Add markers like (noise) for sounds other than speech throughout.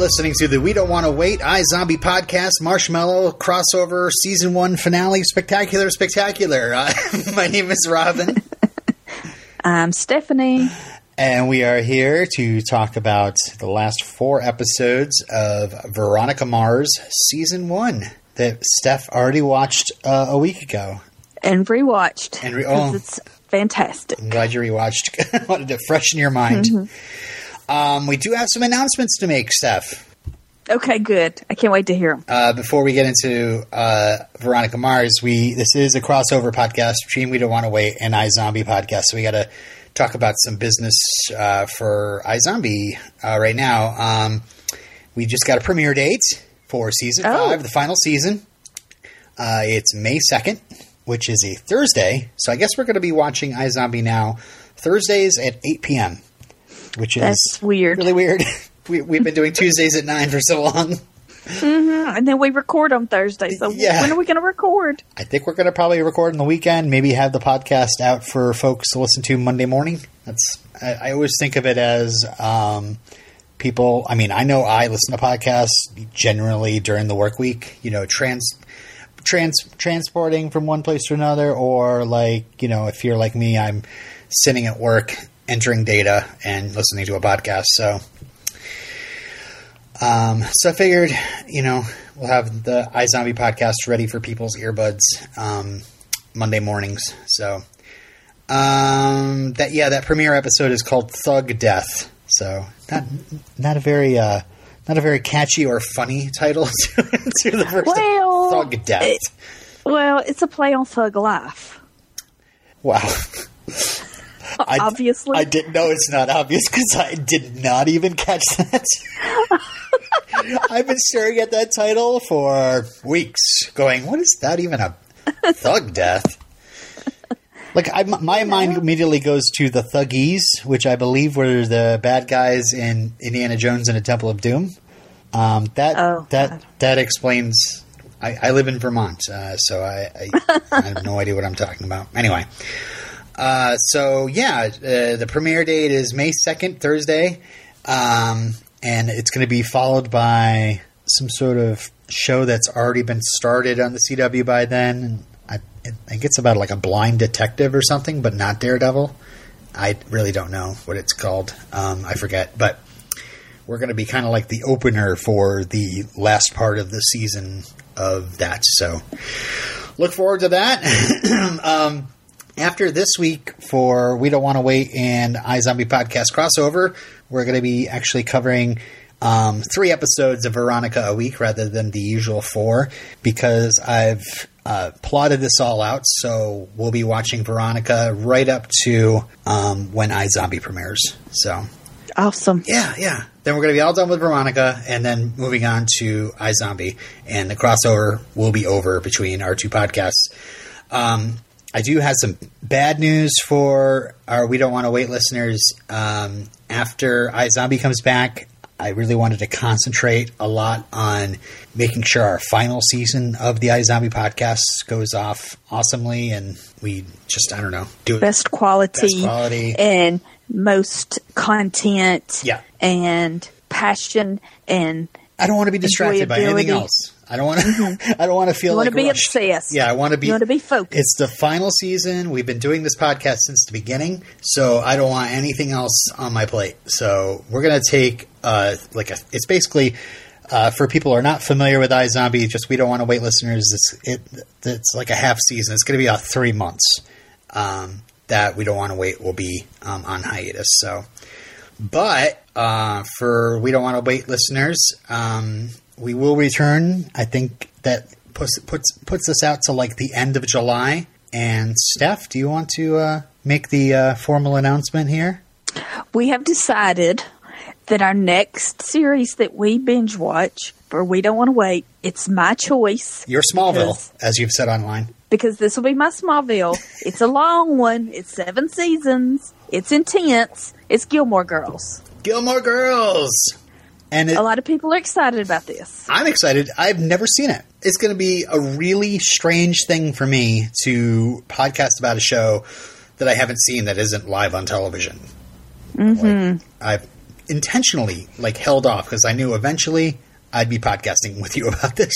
Listening to the We Don't Want to Wait iZombie podcast Marshmallow crossover season one finale spectacular spectacular. Uh, (laughs) my name is Robin. (laughs) I'm Stephanie. And we are here to talk about the last four episodes of Veronica Mars season one that Steph already watched uh, a week ago. And rewatched. And re- oh. it's fantastic. I'm glad you rewatched. (laughs) Wanted to freshen your mind. Mm-hmm. Um, we do have some announcements to make, Steph. Okay, good. I can't wait to hear them. Uh, before we get into uh, Veronica Mars, we this is a crossover podcast between We Don't Want to Wait and iZombie podcast. So we got to talk about some business uh, for iZombie uh, right now. Um, we just got a premiere date for season oh. five, the final season. Uh, it's May second which is a Thursday. So I guess we're going to be watching iZombie now Thursdays at 8 p.m., which is That's weird. really weird. (laughs) we, have been doing Tuesdays at 9 for so long. Mm-hmm. And then we record on Thursday. So yeah. when are we going to record? I think we're going to probably record on the weekend. Maybe have the podcast out for folks to listen to Monday morning. That's I, I always think of it as um, people. I mean, I know I listen to podcasts generally during the work week. You know, trans trans transporting from one place to another, or like you know, if you're like me, I'm sitting at work entering data and listening to a podcast. So, um, so I figured, you know, we'll have the iZombie podcast ready for people's earbuds um, Monday mornings. So, um, that yeah, that premiere episode is called Thug Death. So not not a very uh, not a very catchy or funny title (laughs) to, to the first well, Thug Death. It, well, it's a play on Thug Life. Wow. (laughs) I, Obviously. I didn't know it's not obvious because I did not even catch that. (laughs) I've been staring at that title for weeks, going, what is that even a thug death? Like I, my mind immediately goes to the Thuggies, which I believe were the bad guys in Indiana Jones and a Temple of Doom. Um, that oh, that God. that explains. I, I, live in Vermont, uh, so I, I, I, have no idea what I'm talking about. Anyway, uh, so yeah, uh, the premiere date is May second, Thursday, um, and it's going to be followed by some sort of show that's already been started on the CW by then. I, I think it's about like a blind detective or something, but not Daredevil. I really don't know what it's called. Um, I forget, but we're going to be kind of like the opener for the last part of the season of that. So look forward to that. (clears throat) um, after this week for We Don't Want to Wait and iZombie podcast crossover, we're going to be actually covering um, three episodes of Veronica a week rather than the usual four because I've uh, plotted this all out. So we'll be watching Veronica right up to um, when iZombie premieres. So awesome. Yeah, yeah. Then we're going to be all done with Veronica and then moving on to iZombie. And the crossover will be over between our two podcasts. Um, I do have some bad news for our We Don't Want to Wait listeners. Um, after iZombie comes back, I really wanted to concentrate a lot on making sure our final season of the iZombie podcast goes off awesomely and we just, I don't know, do it. Best quality. Best quality. And most content. Yeah. And passion and I don't want to be distracted by anything else. I don't want to. Mm-hmm. (laughs) I don't want to feel you like want to be rushed. obsessed. Yeah, I want to be. You want to be focused. It's the final season. We've been doing this podcast since the beginning, so I don't want anything else on my plate. So we're gonna take uh, like a. It's basically uh, for people who are not familiar with iZombie. Just we don't want to wait, listeners. It's it. It's like a half season. It's gonna be about three months. Um, that we don't want to wait will be um, on hiatus. So, but uh, for we don't want to wait, listeners. Um, we will return. I think that puts puts puts us out to like the end of July. And Steph, do you want to uh, make the uh, formal announcement here? We have decided that our next series that we binge watch, for we don't want to wait, it's my choice. Your Smallville, as you've said online. Because this will be my Smallville. it's a long one. It's seven seasons. It's intense. It's Gilmore Girls. Gilmore Girls. And it, a lot of people are excited about this. I'm excited. I've never seen it. It's going to be a really strange thing for me to podcast about a show that I haven't seen that isn't live on television. Mm-hmm. Like, I, intentionally like held off because I knew eventually I'd be podcasting with you (laughs) about this.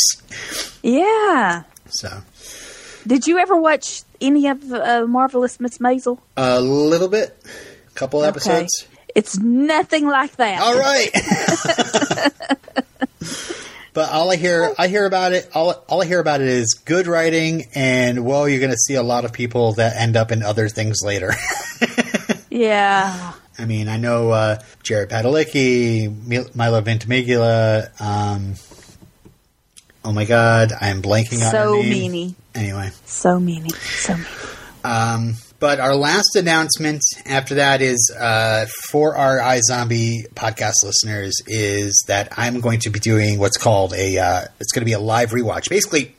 Yeah. So Did you ever watch any of uh, Marvelous Miss Maisel? a little bit, a couple Okay. It's nothing like that. All right. (laughs) but all I hear, I hear about it. All, all I hear about it is good writing, and well, you're going to see a lot of people that end up in other things later. (laughs) Yeah. I mean, I know uh, Jared Padalecki, Mil- Milo Ventimiglia. Um, oh my God, I'm blanking on So her name. many. Anyway, So many. So many. um, but our last announcement after that is uh, for our iZombie podcast listeners is that I'm going to be doing what's called a. Uh, it's going to be a live rewatch. Basically,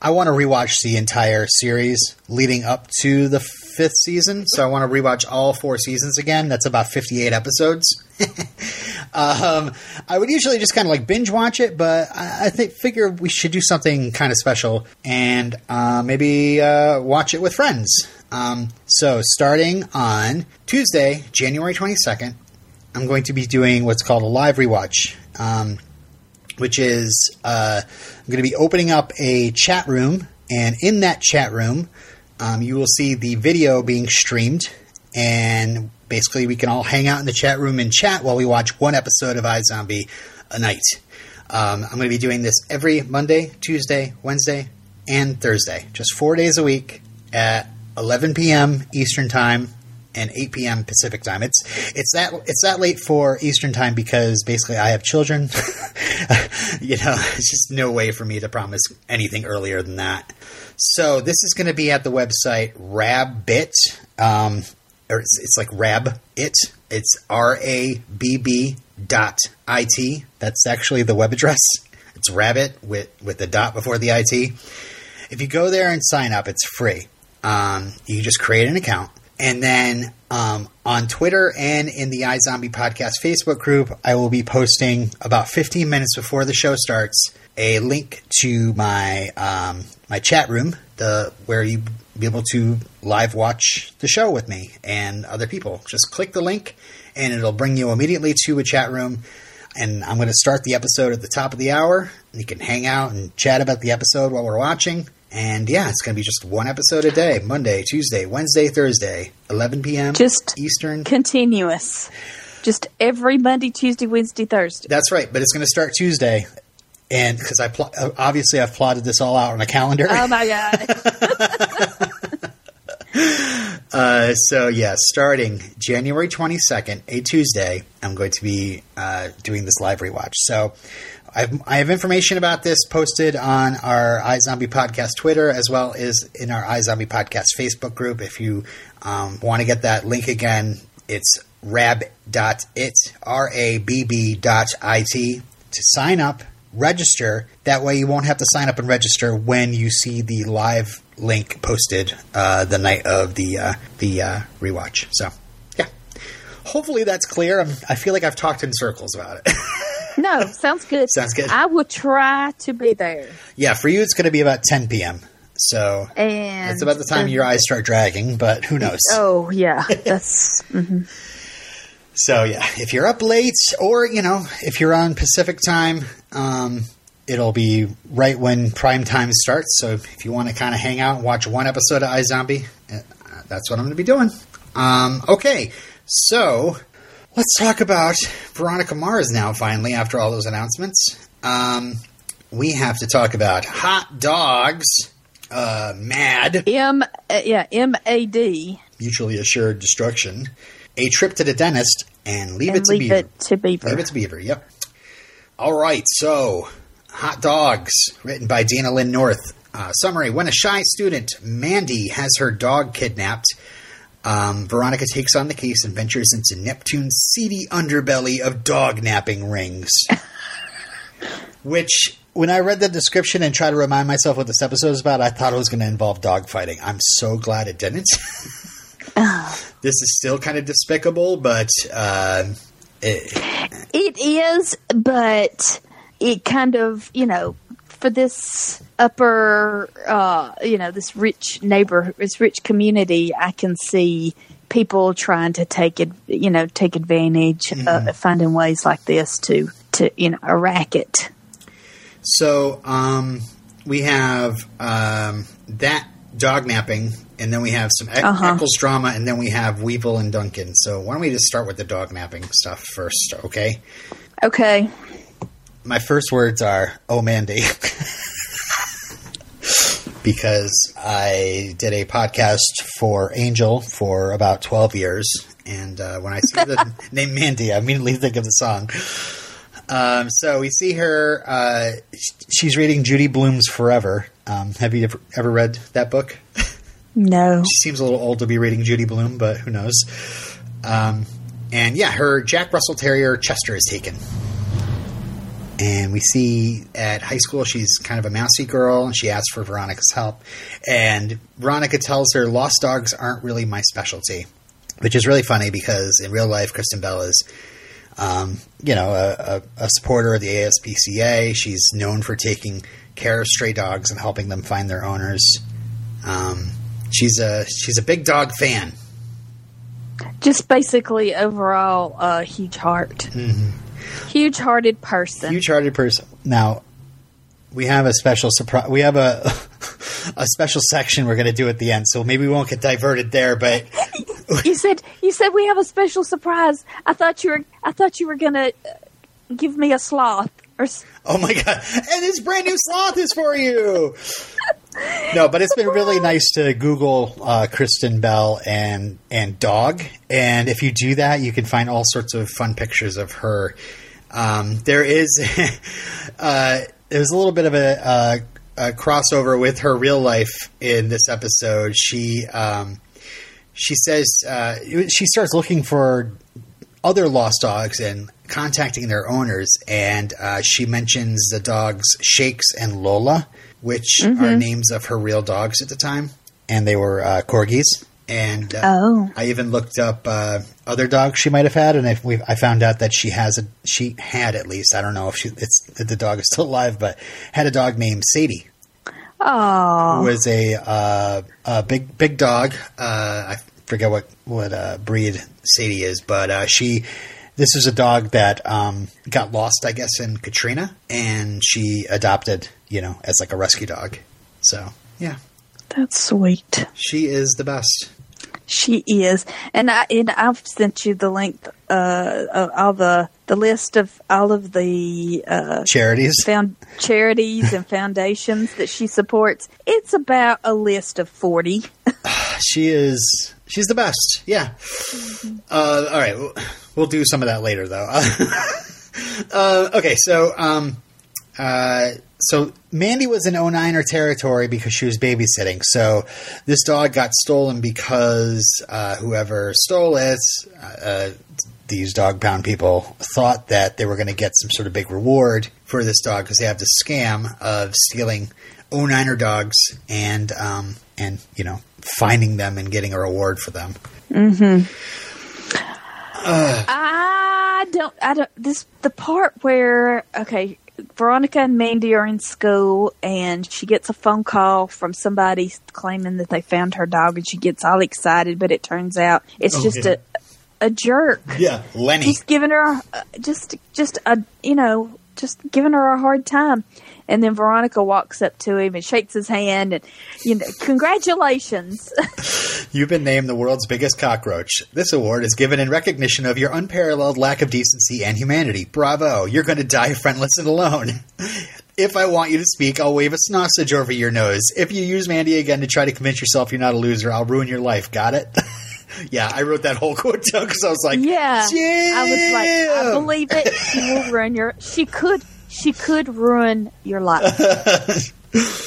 I want to rewatch the entire series leading up to the fifth season. So I want to rewatch all four seasons again. That's about 58 episodes. (laughs) um, I would usually just kind of like binge watch it, but I, I think figure we should do something kind of special and uh, maybe uh, watch it with friends. Um, so starting on Tuesday, January 22nd, I'm going to be doing what's called a live rewatch. Um, which is uh, I'm going to be opening up a chat room, and in that chat room, um, you will see the video being streamed, and basically we can all hang out in the chat room and chat while we watch one episode of iZombie a night. Um, I'm going to be doing this every Monday, Tuesday, Wednesday, and Thursday, just four days a week at 11 p.m. Eastern Time and 8 p.m. Pacific time. It's it's that it's that late for Eastern time because basically I have children. (laughs) you know, it's just no way for me to promise anything earlier than that. So this is going to be at the website Rabbit, um, or it's, it's like Rab it. It's R A B B dot I T. That's actually the web address. It's Rabbit with with the dot before the IT. If you go there and sign up, it's free. Um, you just create an account. And then um, on Twitter and in the iZombie Podcast Facebook group, I will be posting about 15 minutes before the show starts a link to my um, my chat room, the where you be able to live watch the show with me and other people. Just click the link, and it'll bring you immediately to a chat room. And I'm going to start the episode at the top of the hour. You can hang out and chat about the episode while we're watching. And yeah, it's going to be just one episode a day Monday, Tuesday, Wednesday, Thursday, 11 p.m. Just Eastern. continuous. Just every Monday, Tuesday, Wednesday, Thursday. That's right, but it's going to start Tuesday. And because I pl- obviously I've plotted this all out on a calendar. Oh my god. (laughs) (laughs) Uh, so yeah, starting January 22nd, a Tuesday, I'm going to be uh, doing this live rewatch. So I've, I have information about this posted on our iZombie Podcast Twitter as well as in our iZombie Podcast Facebook group. If you um, want to get that link again, it's rabb.it, R-A-B-B dot I-T, to sign up, register. That way you won't have to sign up and register when you see the live link posted uh, the night of the uh, the uh, rewatch. So, yeah. Hopefully that's clear. I'm, I feel like I've talked in circles about it. (laughs) No, sounds good. Sounds good. I will try to be there. yeah, for you it's going to be about 10 p.m. So And that's about the time your eyes start dragging, but who knows? (laughs) Oh yeah, that's (laughs) mhm. So yeah, if you're up late, or you know, if you're on Pacific time, um, it'll be right when prime time starts. So if you want to kind of hang out and watch one episode of iZombie, uh, that's what I'm going to be doing. Um, okay, so let's talk about Veronica Mars now. Finally, after all those announcements, um, we have to talk about hot dogs. Uh, mad M. Uh, yeah, M A D. mutually assured destruction, a trip to the dentist, and leave And it to leave Beaver. it to Beaver. Leave it to Beaver. Yep. All right. So, Hot Dogs, written by Dayna Lynne North. Uh, summary: When a shy student, Mandy, has her dog kidnapped, um, Veronica takes on the case and ventures into Neptune's seedy underbelly of dog napping rings. (laughs) Which, when I read the description and tried to remind myself what this episode is about, I thought it was going to involve dog fighting. I'm so glad it didn't. (laughs) this is still kind of despicable, but uh, it, It is, but it kind of, you know, for this upper, uh, you know, this rich neighbor, this rich community, I can see people trying to take it, you know, take advantage Mm-hmm. of finding ways like this to to you know a racket. So um, we have um, that dog napping, and then we have some Eck- Uh-huh. Echolls drama, and then we have Weevil and Duncan. So why don't we just start with the dog napping stuff first, okay? Okay. My first words are, "Oh, Mandy," because I did a podcast for Angel for about twelve years, and uh, when I see the (laughs) name Mandy, I immediately think of the song. Um, so we see her. Uh, she's reading Judy Blume's Forever. Um, have you ever, ever read that book? No. She seems a little old to be reading Judy Blume, but who knows? Um, and yeah, her Jack Russell Terrier Chester is taken. And we see at high school she's kind of a mousy girl, and she asks for Veronica's help. And Veronica tells her lost dogs aren't really my specialty, which is really funny because in real life, Kristen Bell is, um, you know, a, a, a supporter of the ASPCA. She's known for taking care of stray dogs and helping them find their owners. Um, she's a she's a big dog fan. Just basically overall a huge heart. Huge hearted person. Huge hearted person. Now, we have a special surprise. We have a (laughs) a special section we're going to do at the end, so maybe we won't get diverted there. But (laughs) you said you said we have a special surprise. I thought you were I thought you were gonna uh, give me a sloth or oh my god! And this brand new sloth is for you. (laughs) No, but it's been really nice to Google uh, Kristen Bell and and dog, and if you do that, you can find all sorts of fun pictures of her. Um, there is (laughs) uh, there's a little bit of a, uh, a crossover with her real life in this episode. She um, she says uh, she starts looking for other lost dogs and contacting their owners, and uh, she mentions the dogs Shakes and Lola, which are names of her real dogs at the time, and they were uh, corgis. And uh, Oh. I even looked up uh, other dogs she might have had, and I, I found out that she has a she had at least I don't know if she it's the dog is still alive, but had a dog named Sadie Oh, was a uh, a big big dog. Uh, I forget what what uh, breed Sadie is, but uh, she this is a dog that um, got lost, I guess, in Katrina, and she adopted, you know, as like a rescue dog. So yeah, that's sweet. she is the best. She is, and I and I've sent you the link uh, of all the the list of all of the uh, Charities. found charities and foundations that she supports. It's about a list of forty. (sighs) She is she's the best. Yeah. Uh, all right, we'll, do some of that later, though. (laughs) uh, okay, so um, uh, so Mandy was in 09er territory because she was babysitting. So this dog got stolen because uh, whoever stole it, uh, these dog pound people thought that they were going to get some sort of big reward for this dog because they have the scam of stealing 09er dogs and um, and you know finding them and getting a reward for them. I don't. I don't. This the part where okay. Veronica and Mandy are in school, and she gets a phone call from somebody claiming that they found her dog, and she gets all excited. But it turns out it's Oh, just yeah. a a jerk, Yeah, Lenny. just giving her a, just just a you know just giving her a hard time. And then Veronica walks up to him and shakes his hand, and you know, congratulations. (laughs) You've been named the world's biggest cockroach. This award is given in recognition of your unparalleled lack of decency and humanity. Bravo. You're going to die friendless and alone. (laughs) If I want you to speak, I'll wave a sausage over your nose. If you use Mandy again to try to convince yourself you're not a loser, I'll ruin your life. Got it? (laughs) yeah, I wrote that whole quote down because I was like, Yeah. I was like, I believe it. She will ruin your. She could. She could ruin your life.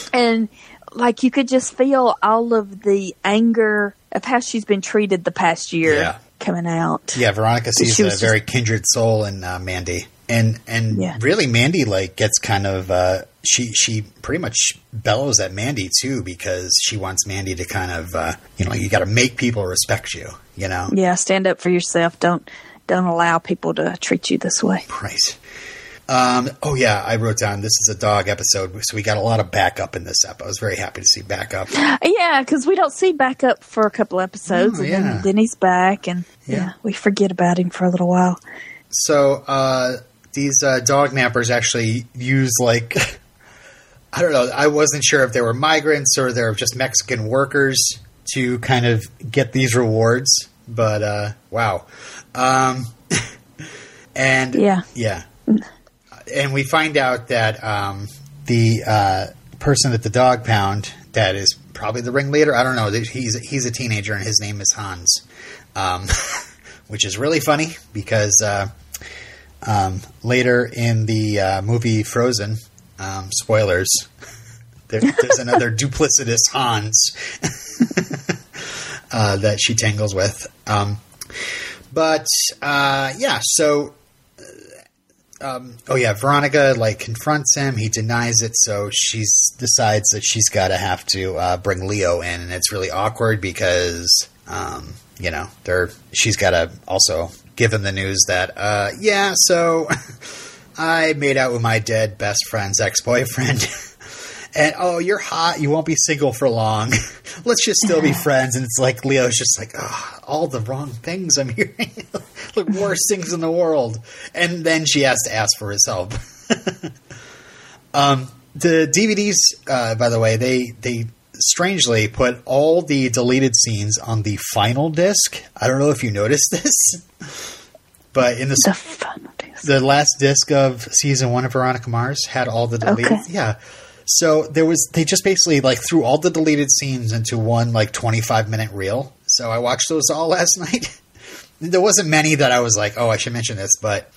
(laughs) and like you could just feel all of the anger of how she's been treated the past year Yeah. coming out. Yeah, Veronica sees a was very kindred soul in uh, Mandy, and and Yeah. really Mandy like gets kind of uh, she she pretty much bellows at Mandy too because she wants Mandy to kind of uh, you know you got to make people respect you, you know, Yeah, stand up for yourself. Don't don't allow people to treat you this way. right? Um, oh yeah, I wrote down this is a dog episode, so we got a lot of backup in this episode. I was very happy to see backup. Yeah, because we don't see backup for a couple episodes, Oh, and yeah. then, then he's back, and Yeah. yeah. we forget about him for a little while. So uh, these uh, dog nappers actually use like (laughs) I don't know. I wasn't sure if they were migrants or they're just Mexican workers to kind of get these rewards, but uh, wow. Um, (laughs) and Yeah. yeah, and we find out that um, the uh, person at the dog pound that is probably the ringleader. I don't know. He's he's a teenager and his name is Hans, um, (laughs) which is really funny because uh, um, later in the uh, movie Frozen, um, spoilers. (laughs) There, there's another (laughs) duplicitous Hans uh, that she tangles with. Um, but uh, yeah, so um, oh yeah, Veronica like confronts him. He denies it, so she's decides that she's got to have to uh, bring Leo in, and it's really awkward because um, you know they're she's got to also give him the news that uh, yeah, so (laughs) I made out with my dead best friend's ex boyfriend. (laughs) And oh, you're hot. You won't be single for long. (laughs) Let's just still be (laughs) friends. And it's like Leo's just like, oh, all the wrong things I'm hearing. (laughs) the worst things in the world. And then she has to ask for his help. um, the DVDs, uh, by the way, they they strangely put all the deleted scenes on the final disc. I don't know if you noticed this, but in the The final disc. the last disc of season one of Veronica Mars had all the deleted. Okay. Yeah. So there was they just basically like threw all the deleted scenes into one like twenty five minute reel. So I watched those all (laughs) last night. there wasn't many that I was like, oh, I should mention this, but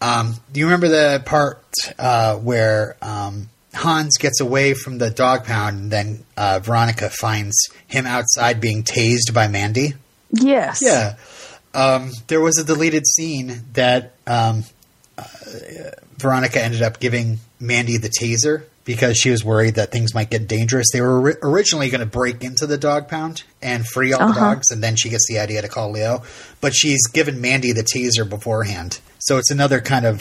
um, do you remember the part uh, where um, Hans gets away from the dog pound and then uh, Veronica finds him outside being tased by Mandy? Yes. Yeah. Um, there was a deleted scene that um, uh, Veronica ended up giving Mandy the taser because she was worried that things might get dangerous. They were ori- originally going to break into the dog pound and free all the Uh-huh. dogs, and then she gets the idea to call Leo. But she's given Mandy the taser beforehand. So it's another kind of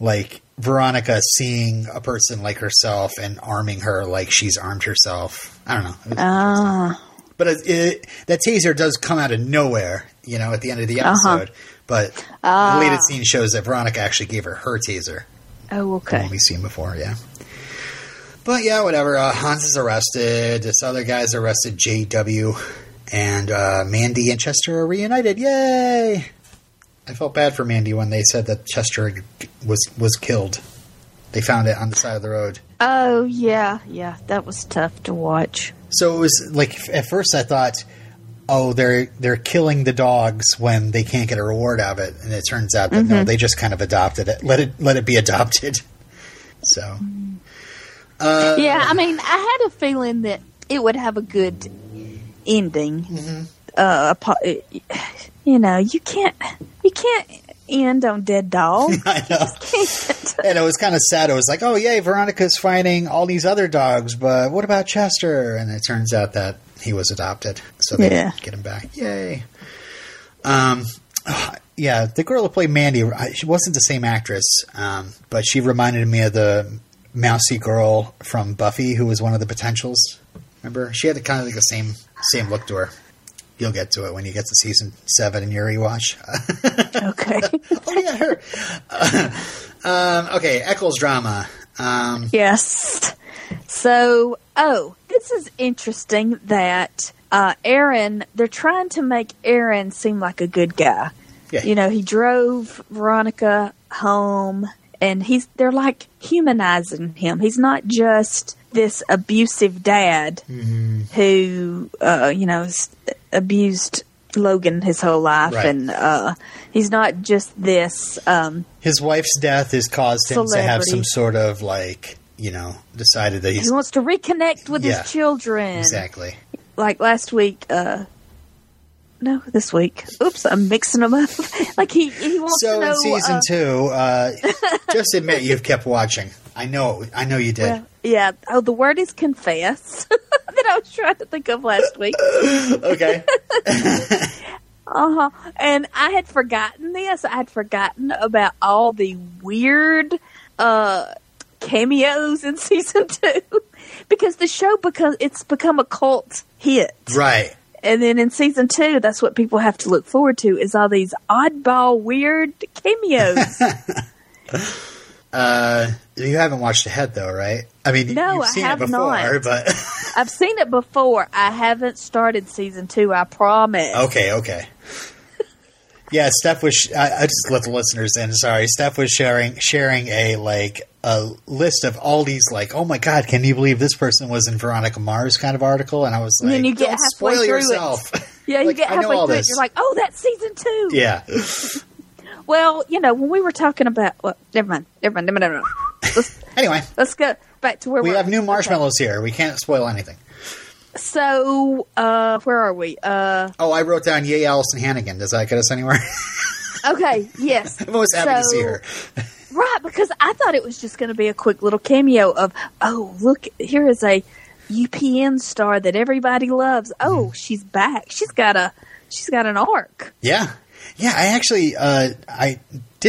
like Veronica seeing a person like herself and arming her like she's armed herself. I don't know. Ah. but it, it, that taser does come out of nowhere, you know, at the end of the Uh-huh. episode. But Ah. the deleted scene shows that Veronica actually gave her her taser. Oh, okay. we've seen before, yeah. But yeah, whatever. Uh, Hans is arrested. This other guy's arrested, JW. And uh, Mandy and Chester are reunited. Yay! I felt bad for Mandy when they said that Chester was was killed. They found it on the side of the road. Oh, yeah. Yeah. That was tough to watch. So it was like at first I thought, oh, they're they're killing the dogs when they can't get a reward out of it, and it turns out that no, they just kind of adopted it. Let it let it be adopted. (laughs) So uh, yeah, I mean, I had a feeling that it would have a good ending. Mm-hmm. Uh, you know, you can't, you can't end on dead dog. (laughs) I know. (laughs) (laughs) And it was kind of sad. It was like, oh yay, Veronica's fighting all these other dogs, but what about Chester? And it turns out that he was adopted, so they Yeah. get him back. Yay. Um, yeah, the girl who played Mandy, she wasn't the same actress, um, but she reminded me of the mousy girl from Buffy, who was one of the potentials. Remember, she had the kind of like the same same look to her. You'll get to it when you get to season seven in your rewatch. (laughs) okay. (laughs) oh yeah, her. um, okay, Echolls drama. Um, yes. So, oh, this is interesting that uh, Aaron, they're trying to make Aaron seem like a good guy. yeah, You know, he drove Veronica home and he's they're like humanizing him. He's not just this abusive dad who uh, you know abused Logan his whole life Right. and uh, he's not just this um, his wife's death has caused him to have some sort of like, you know, decided that he's he wants to reconnect with Yeah. his children. exactly. Like last week uh no, this week. Oops, I'm mixing them up. (laughs) like he he wants So to know So in season uh, two, uh, (laughs) just admit you've kept watching. I know, I know you did. Well, yeah. Oh, the word is confess (laughs) that I was trying to think of last week. okay, Uh huh. And I had forgotten this. I had forgotten about all the weird uh, cameos in season two because the show because it's become a cult hit. Right. And then in season two, that's what people have to look forward to is all these oddball, weird cameos. (laughs) Uh, you haven't watched ahead though, right? I mean, No, you've I have it before, not. but I've seen it before. I haven't started season two. I promise. okay, okay. Yeah, Steph was. I, I just let the listeners in. Sorry, Steph was sharing sharing a like a list of all these like, oh my god, can you believe this person was in Veronica Mars kind of article? And I was like, then you get don't spoil through it. yourself. (laughs) Yeah, you get I know halfway all through this. it. You're like, oh, that's season two. yeah, (laughs) Well, you know, when we were talking about, well, never mind, never mind, never mind. Never mind. (laughs) Let's, Anyway, let's go back to where we we're have new marshmallows here. We can't spoil anything. So, uh, where are we? Uh, Oh, I wrote down Yay Alyson Hannigan. Does that get us anywhere? (laughs) okay, yes. (laughs) I'm always happy to see her. (laughs) Right, because I thought it was just going to be a quick little cameo of, oh, look, here is a UPN star that everybody loves. Oh, Mm-hmm. she's back. She's got a, she's got an arc. Yeah, yeah. I actually uh, I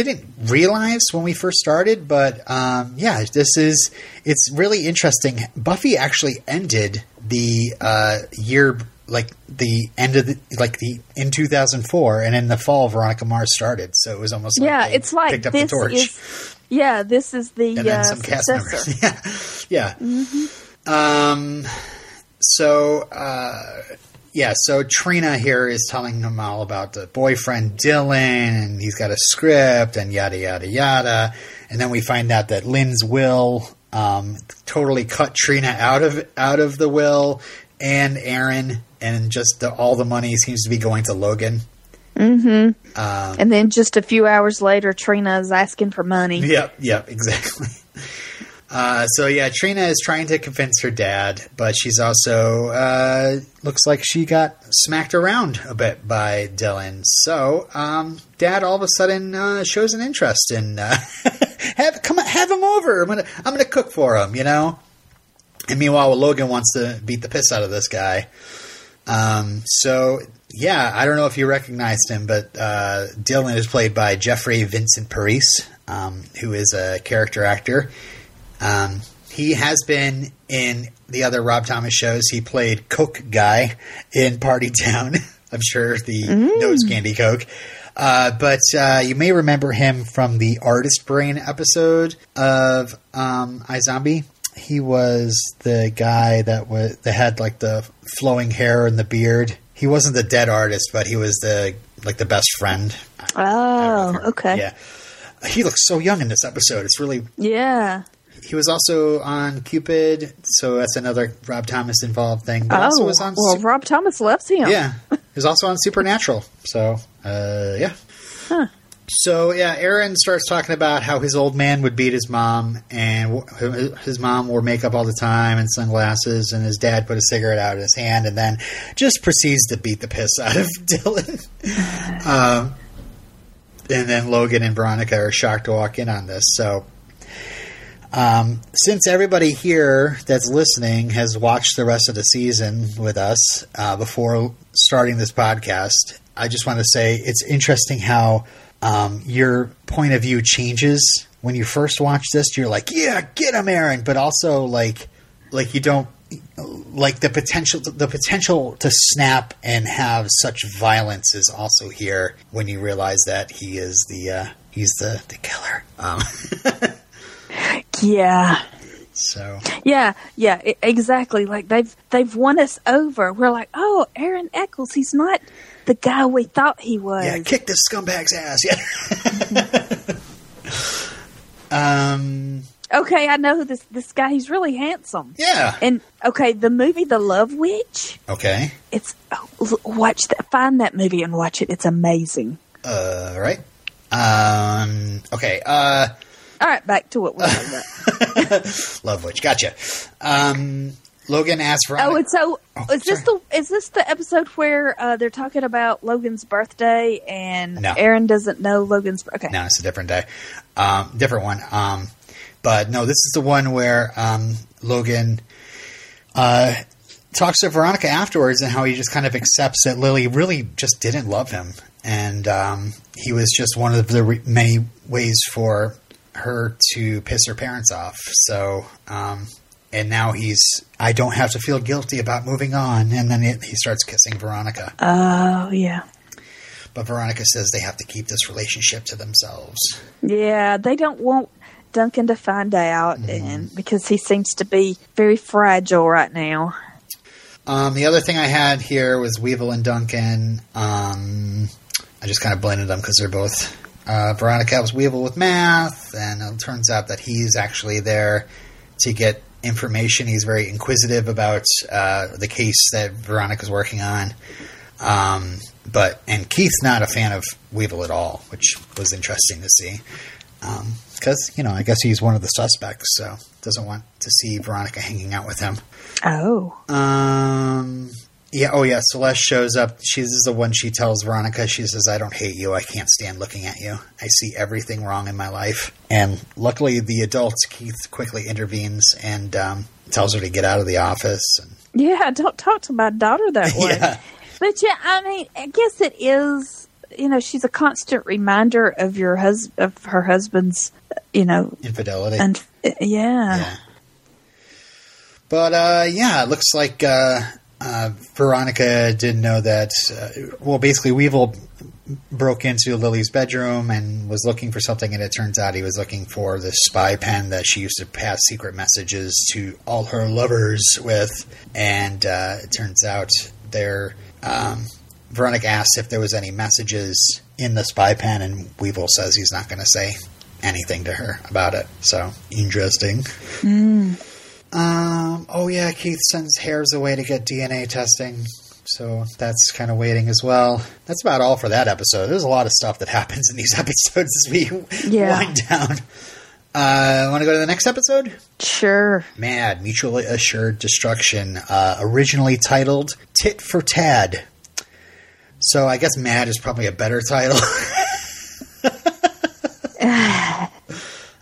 didn't realize when we first started, but um, yeah, this is it's really interesting. Buffy actually ended the uh, year like the end of the like the in 2004, and in the fall, Veronica Mars started. So it was almost like yeah, it's like picked up this the torch. is, yeah, this is the and then uh, some cast successor. members. (laughs) Yeah, yeah. Um, so uh, yeah, so Trina here is telling them all about the boyfriend Dylan, and he's got a script, and yada yada yada. And then we find out that Lynn's will um, totally cut Trina out of out of the will, and Aaron, and just the, all the money seems to be going to Logan. Mm hmm. And then just a few hours later, Trina is asking for money. Yep, yep, (laughs) exactly. Uh, so yeah, Trina is trying to convince her dad, but she's also uh, looks like she got smacked around a bit by Dylan. So um, dad all of a sudden uh, shows an interest in uh, (laughs) have come have him over. I'm gonna I'm gonna cook for him, you know. And meanwhile, Logan wants to beat the piss out of this guy. Um, so yeah, I don't know if you recognized him, but uh, Dylan is played by Jeffrey Vincent Parise, um, who is a character actor. Um, he has been in the other Rob Thomas shows. He played Coke Guy in Party Down. (laughs) I'm sure the nose candy Coke. Uh, but uh, you may remember him from the Artist Brain episode of um, iZombie. He was the guy that was that had like the flowing hair and the beard. He wasn't the dead artist, but he was the like the best friend. Oh, okay. Yeah, he looks so young in this episode. It's really Yeah. He was also on Cupid, so that's another Rob Thomas involved thing. But Oh, also was on well, Su- Rob Thomas loves him. yeah, he was also on Supernatural. So uh, yeah. So yeah, Aaron starts talking about how his old man would beat his mom, and his mom wore makeup all the time and sunglasses, and his dad put a cigarette out in his hand, and then just proceeds to beat the piss out of (laughs) Dylan. um, and then Logan and Veronica are shocked to walk in on this. So um, since everybody here that's listening has watched the rest of the season with us uh, before starting this podcast, I just want to say it's interesting how um, your point of view changes when you first watch this. You're like, "Yeah, get him, Aaron," but also like, like you don't like the potential. The potential to snap and have such violence is also here when you realize that he is the uh, he's the the killer. Um, (laughs) Yeah. so. Yeah, yeah, exactly. Like they've they've won us over. We're like, oh, Aaron Echolls, he's not the guy we thought he was. Yeah, kick this scumbag's ass. Yeah. (laughs) um. Okay, I know who this this guy. He's really handsome. Yeah. And okay, the movie The Love Witch. Okay. It's oh, watch that. Find that movie and watch it. It's amazing. Uh. Right. Um. Okay. Uh. All right, back to what we're talking about. (laughs) Love Witch. Gotcha. Um. Logan asks for. Oh, and so Oh, is this sorry. the is this the episode where uh, they're talking about Logan's birthday and No. Aaron doesn't know Logan's? Okay, No, it's a different day. Um, different one. Um, but no, this is the one where um, Logan uh, talks to Veronica afterwards and how he just kind of accepts that Lily really just didn't love him. And um, he was just one of the re- many ways for her to piss her parents off. So, um, and now he's, I don't have to feel guilty about moving on. And then it, he starts kissing Veronica. Oh, yeah. But Veronica says they have to keep this relationship to themselves. Yeah, they don't want Duncan to find out, Mm-hmm. and because he seems to be very fragile right now. Um, the other thing I had here was Weevil and Duncan. Um, I just kind of blended them because they're both. Uh, Veronica helps Weevil with math, and it turns out that he's actually there to get information. He's very inquisitive about uh, the case that Veronica's working on. Um, but and Keith's not a fan of Weevil at all, which was interesting to see. Because you know, I guess he's one of the suspects, so doesn't want to see Veronica hanging out with him. Oh, Um. Yeah. Oh, yeah. Celeste shows up. She's the one. She tells Veronica. She says, "I don't hate you. I can't stand looking at you. I see everything wrong in my life." And luckily, the adult Keith quickly intervenes and um, tells her to get out of the office. And, yeah. Don't talk to my daughter that (laughs) way. yeah. But yeah, I mean, I guess it is. You know, she's a constant reminder of your hus- of her husband's. You know, Infidelity. and yeah. yeah. But uh, yeah, it looks like uh, uh, Veronica didn't know that. Uh, well, basically, Weevil broke into Lily's bedroom and was looking for something, and it turns out he was looking for the spy pen that she used to pass secret messages to all her lovers with. And uh, it turns out there. Um, Veronica asks if there was any messages in the spy pen, and Weevil says he's not going to say anything to her about it. So interesting. Um, oh yeah, Keith sends hairs away to get DNA testing. So that's kind of waiting as well. That's about all for that episode. There's a lot of stuff that (laughs) happens in these (laughs) episodes as we Yeah. wind down. Uh, want to go to the next episode? Sure. Mad, Mutually Assured Destruction, uh, originally titled Tit for Tad. So I guess Mad is probably a better (laughs) title.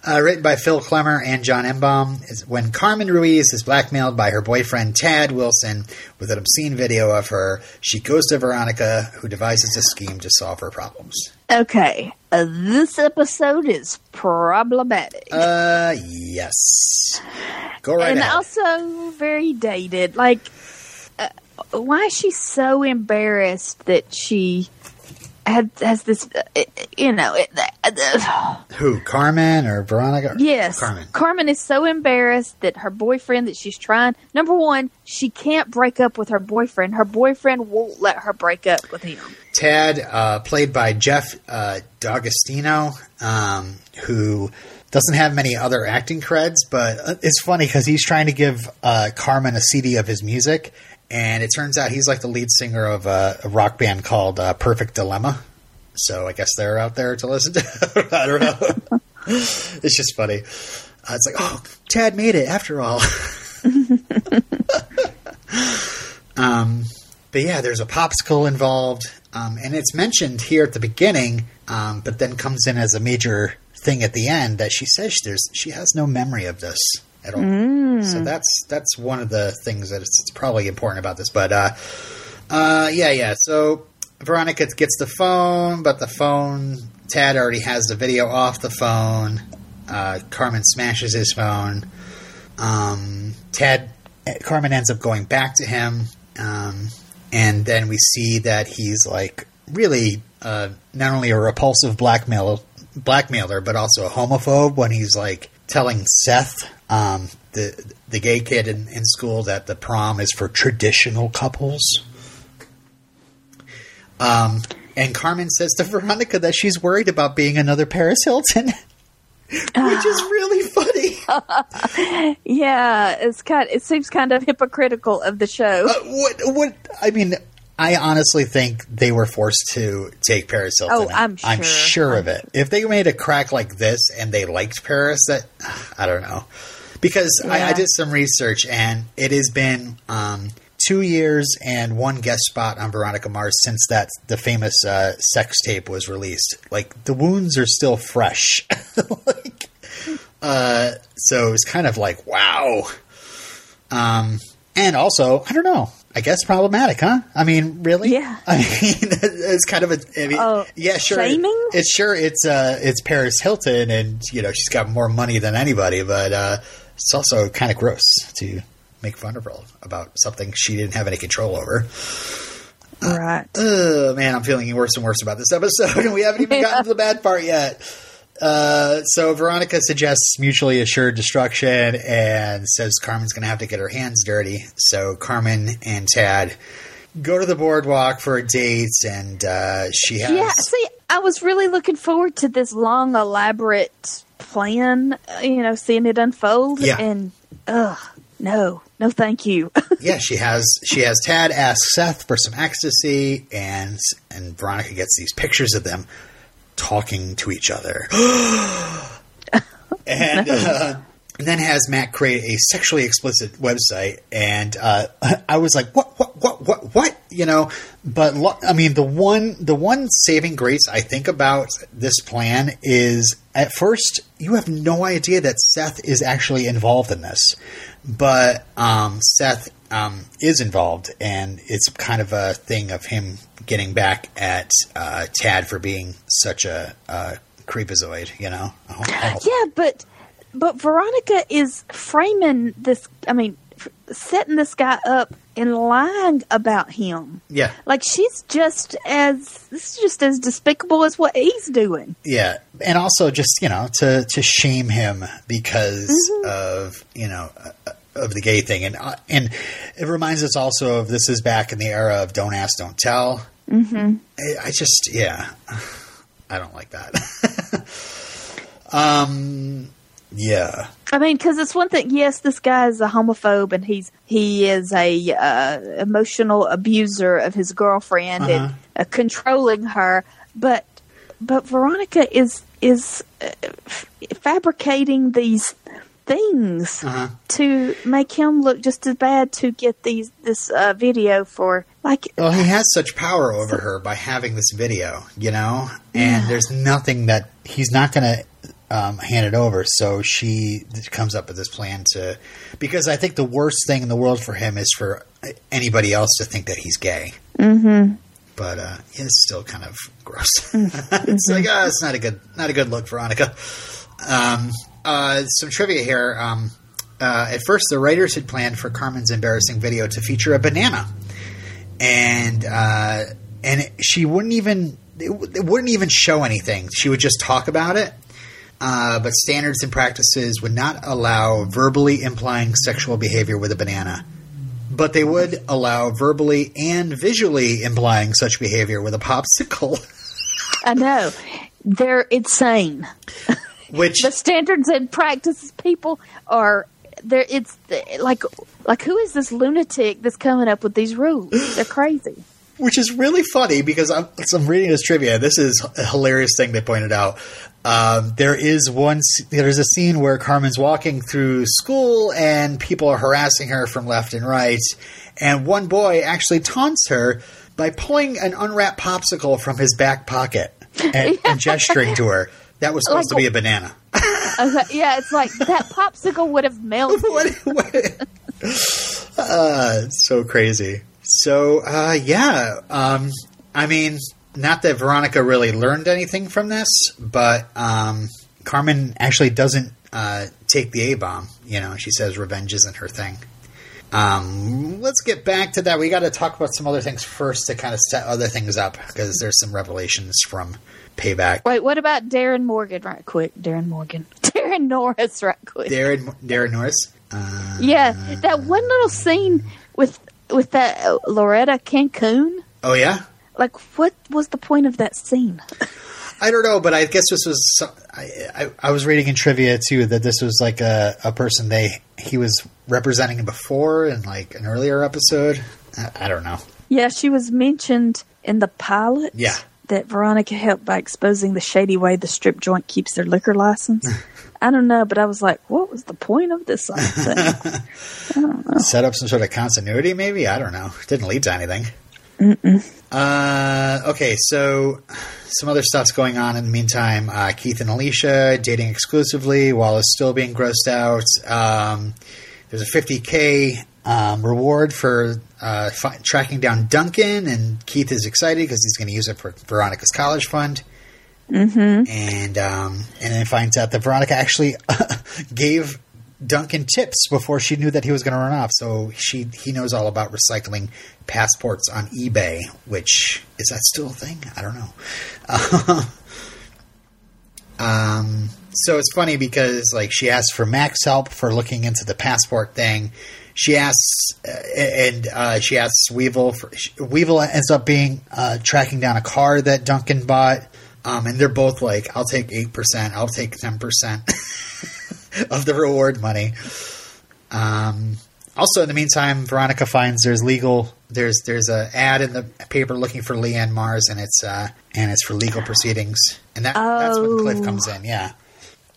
Uh, written by Phil Klemmer and John Enbom, is when Carmen Ruiz is blackmailed by her boyfriend Tad Wilson with an obscene video of her, she goes to Veronica, who devises a scheme to solve her problems. Okay. Uh, this episode is problematic. Uh, yes. Go right and ahead. also very dated. Like, uh, why is she so embarrassed that she had, has this, uh, you know, it, uh, who, Carmen or Veronica? yes. Carmen. is so embarrassed that her boyfriend that she's trying, number one, she can't break up with her boyfriend. Her boyfriend won't let her break up with him. Tad, uh, played by Jeff uh, D'Agostino, um, who doesn't have many other acting creds, but uh, it's funny because he's trying to give uh, Carmen a CD of his music, and it turns out he's like the lead singer of a, a rock band called uh, Perfect Dilemma. So I guess they're out there to listen to. (laughs) I don't know. (laughs) it's just funny. Uh, it's like, oh, Tad made it after all. (laughs) Um, but yeah, there's a popsicle involved, um, and it's mentioned here at the beginning, um, but then comes in as a major thing at the end that she says there's she has no memory of this at all. So that's that's one of the things that it's, it's probably important about this. But uh, uh, yeah, yeah. So Veronica gets the phone, but the phone Tad already has the video off the phone. Uh, Carmen smashes his phone. Um, Tad Carmen ends up going back to him, um, and then we see that he's like really uh, not only a repulsive blackmail blackmailer, but also a homophobe when he's like telling Seth, um, the the gay kid in, in school, that the prom is for traditional couples. Um, and Carmen says to Veronica that she's worried about being another Paris Hilton, (laughs) which is really funny. (laughs) Yeah, it's kind. It seems kind of hypocritical of the show. Uh, what? What? I mean, I honestly think they were forced to take Paris Hilton. Oh, I'm I'm sure. sure of it. If they made a crack like this and they liked Paris, that (sighs) I don't know, because I, I did some research and it has been um, two years and one guest spot on Veronica Mars since that the famous uh, sex tape was released. Like the wounds are still fresh. (laughs) like, uh, so it's kind of like wow. Um, and also, I don't know. I guess problematic, huh? I mean, really? Yeah. (laughs) I mean, (laughs) it's kind of a. I mean, Oh, yeah, sure. shaming? It's sure it's uh, it's Paris Hilton, and you know she's got more money than anybody, but uh, it's also kind of gross to make fun of her about something she didn't have any control over. right. Oh man, I'm feeling worse and worse about this episode, (laughs) and we haven't even gotten to the bad part yet. Uh, so Veronica suggests mutually assured destruction and says Carmen's going to have to get her hands dirty. So Carmen and Tad go to the boardwalk for a date, and uh, she has Yeah, see, I was really looking forward to this long, elaborate plan, you know, seeing it unfold. Yeah. And, ugh, no, no, thank you. (laughs) yeah she has she has Tad ask Seth for some ecstasy, and and Veronica gets these pictures of them talking to each other. (gasps) and uh, and then has Matt create a sexually explicit website, and uh, I was like, "What? What? What? What? What?" You know. But lo- I mean, the one the one saving grace I think about this plan is at first you have no idea that Seth is actually involved in this, but um, Seth um, is involved, and it's kind of a thing of him getting back at uh, Tad for being such a, a creepazoid. You know. Oh, yeah, but, but Veronica is framing this, I mean, setting this guy up and lying about him. yeah. Like she's just as this is just as despicable as what he's doing. Yeah, and also just you know to to shame him because Mm-hmm. of you know uh, of the gay thing, and uh, and it reminds us also of this is back in the era of don't ask, don't tell. Mm-hmm. I, I just yeah, I don't like that. (laughs) um, yeah, I mean, because it's one thing. Yes, this guy is a homophobe, and he's he is a uh, emotional abuser of his girlfriend and Uh-huh. uh, controlling her. But but Veronica is is uh, f- fabricating these things Uh-huh. to make him look just as bad to get these this uh, video for like well, he has such power over her by having this video, you know, and Yeah. there's nothing that he's not going to um, hand it over. So she comes up with this plan to, because I think the worst thing in the world for him is for anybody else to think that he's gay. Mm-hmm. But uh, it's still kind of gross. (laughs) it's like, oh, it's not a good, not a good look, Veronica. Um, uh, some trivia here. Um, uh, at first, the writers had planned for Carmen's embarrassing video to feature a banana, and uh, and she wouldn't even it, it wouldn't even show anything. She would just talk about it. Uh, but standards and practices would not allow verbally implying sexual behavior with a banana. But they would allow verbally and visually implying such behavior with a popsicle, (laughs) I know they're insane. (laughs) which the standards and practices people are there it's like like who is this lunatic that's coming up with these rules they're crazy (gasps) which is really funny because I'm, I'm reading this trivia. This is a hilarious thing they pointed out. Um, there is one. There's a scene where Carmen's walking through school and people are harassing her from left and right, and one boy actually taunts her by pulling an unwrapped popsicle from his back pocket and, (laughs) and gesturing to her. That was supposed to be a banana. (laughs) Okay, yeah it's like that popsicle would have melted (laughs) what, what? uh, so crazy. So, uh, yeah. Um, I mean, not that Veronica really learned anything from this, but um, Carmen actually doesn't uh, take the A bomb. You know, she says revenge isn't her thing. Um, let's get back to that. We got to talk about some other things first to kind of set other things up because there's some revelations from Payback. wait what about darren morgan right quick darren morgan (laughs) darren norris right quick Darren, Darren Norris. Uh, yeah that one little scene with with that uh, loretta cancun oh yeah. like what was the point of that scene I don't know, but I guess this was. I, I, I was reading in trivia too that this was like a, a person they he was representing before in like an earlier episode. I, I don't know. Yeah, she was mentioned in the pilot. Yeah. That Veronica helped by exposing the shady way the strip joint keeps their liquor license. (laughs) I don't know, but I was like, what was the point of this thing? Set up some sort of continuity, maybe. I don't know. Didn't lead to anything. Uh, okay, so some other stuff's going on in the meantime. Uh, Keith and Alicia dating exclusively. Wallace still being grossed out. Um, there's a 50k um, reward for uh, fi- tracking down Duncan, and Keith is excited because he's going to use it for Veronica's college fund. Mm-hmm. And um, and then finds out that Veronica actually (laughs) gave Duncan tips before she knew that he was going to run off. So she he knows all about recycling passports on eBay. Which is that still a thing? I don't know. (laughs) um, so it's funny because like she asked for Mac's help for looking into the passport thing. She asks, uh, and uh, she asks Weevil. For, Weevil ends up being uh, tracking down a car that Duncan bought, um, and they're both like, "I'll take eight percent. I'll take ten percent (laughs) of the reward money." Um, also, in the meantime, Veronica finds there's legal there's there's a ad in the paper looking for Lianne Mars, and it's uh, and it's for legal proceedings, and that, that's when Cliff Oh. comes in. Yeah,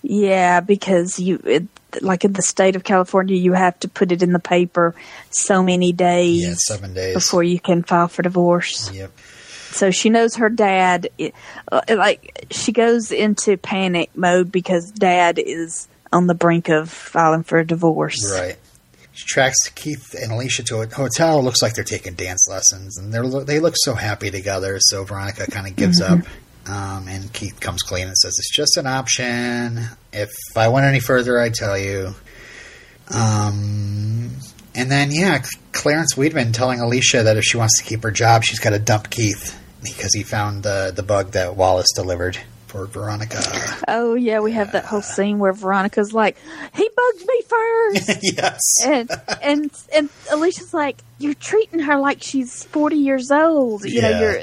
Yeah, because you, it, like in the state of California, you have to put it in the paper so many days yeah, seven days. before you can file for divorce. Yep. So she knows her dad. it- uh, Like she goes into panic mode because dad is on the brink of filing for a divorce. Right. She tracks Keith and Alicia to a hotel. Looks like they're taking dance lessons, and they they look so happy together. So Veronica kind of gives up, um, and Keith comes clean and says it's just an option. If I went any further, I'd tell you. Um, and then yeah, Clarence Wiedman telling Alicia that if she wants to keep her job, she's got to dump Keith because he found the the bug that Wallace delivered for Veronica. Oh yeah, we have that whole scene where Veronica's like, "He bugged me first. (laughs) yes. and and and Alicia's like, "You're treating her like she's forty years old. You know, Yeah. you're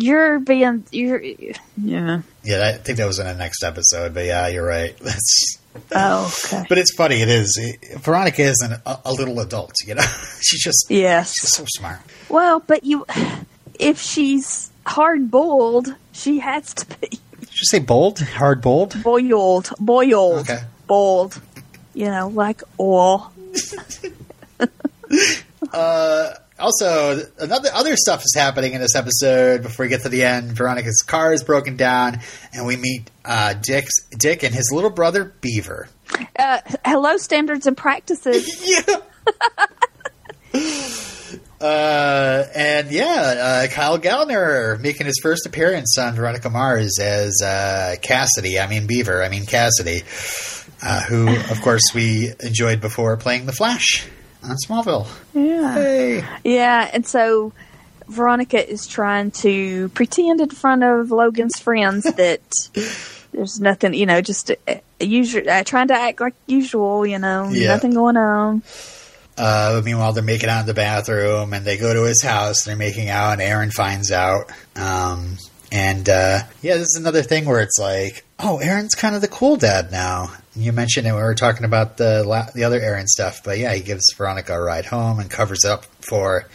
you're being you're yeah. Yeah, I think that was in the next episode, but yeah, you're right. (laughs) That's Oh okay. But it's funny. It is. Veronica isn't a, a little adult. You know, (laughs) she's just Yes. she's so smart. Well, but you, if she's hard boiled, she has to be Did you say bold? Hard bold? boiled, boiled, Okay. boiled. You know, like oil. (laughs) Uh, Also, another other stuff is happening in this episode. Before we get to the end, Veronica's car is broken down, and we meet uh, Dick's Dick and his little brother Beaver. Uh, hello, standards and practices. (laughs) Yeah. Uh, and yeah, uh, Kyle Gallner making his first appearance on Veronica Mars as uh, Cassidy. I mean Beaver. I mean Cassidy, uh, who of course we enjoyed before playing the Flash on Smallville. Yeah. Hey. Yeah, and so Veronica is trying to pretend in front of Logan's friends (laughs) that there's nothing, you know, just uh, usual, uh, trying to act like usual, you know, Yeah. nothing going on. Uh, meanwhile, they're making out in the bathroom, and they go to his house. They're making out, and Aaron finds out. Um, and uh, yeah, this is another thing where it's like, oh, Aaron's kind of the cool dad now. You mentioned it when we were talking about the la- the other Aaron stuff, but yeah, he gives Veronica a ride home and covers up for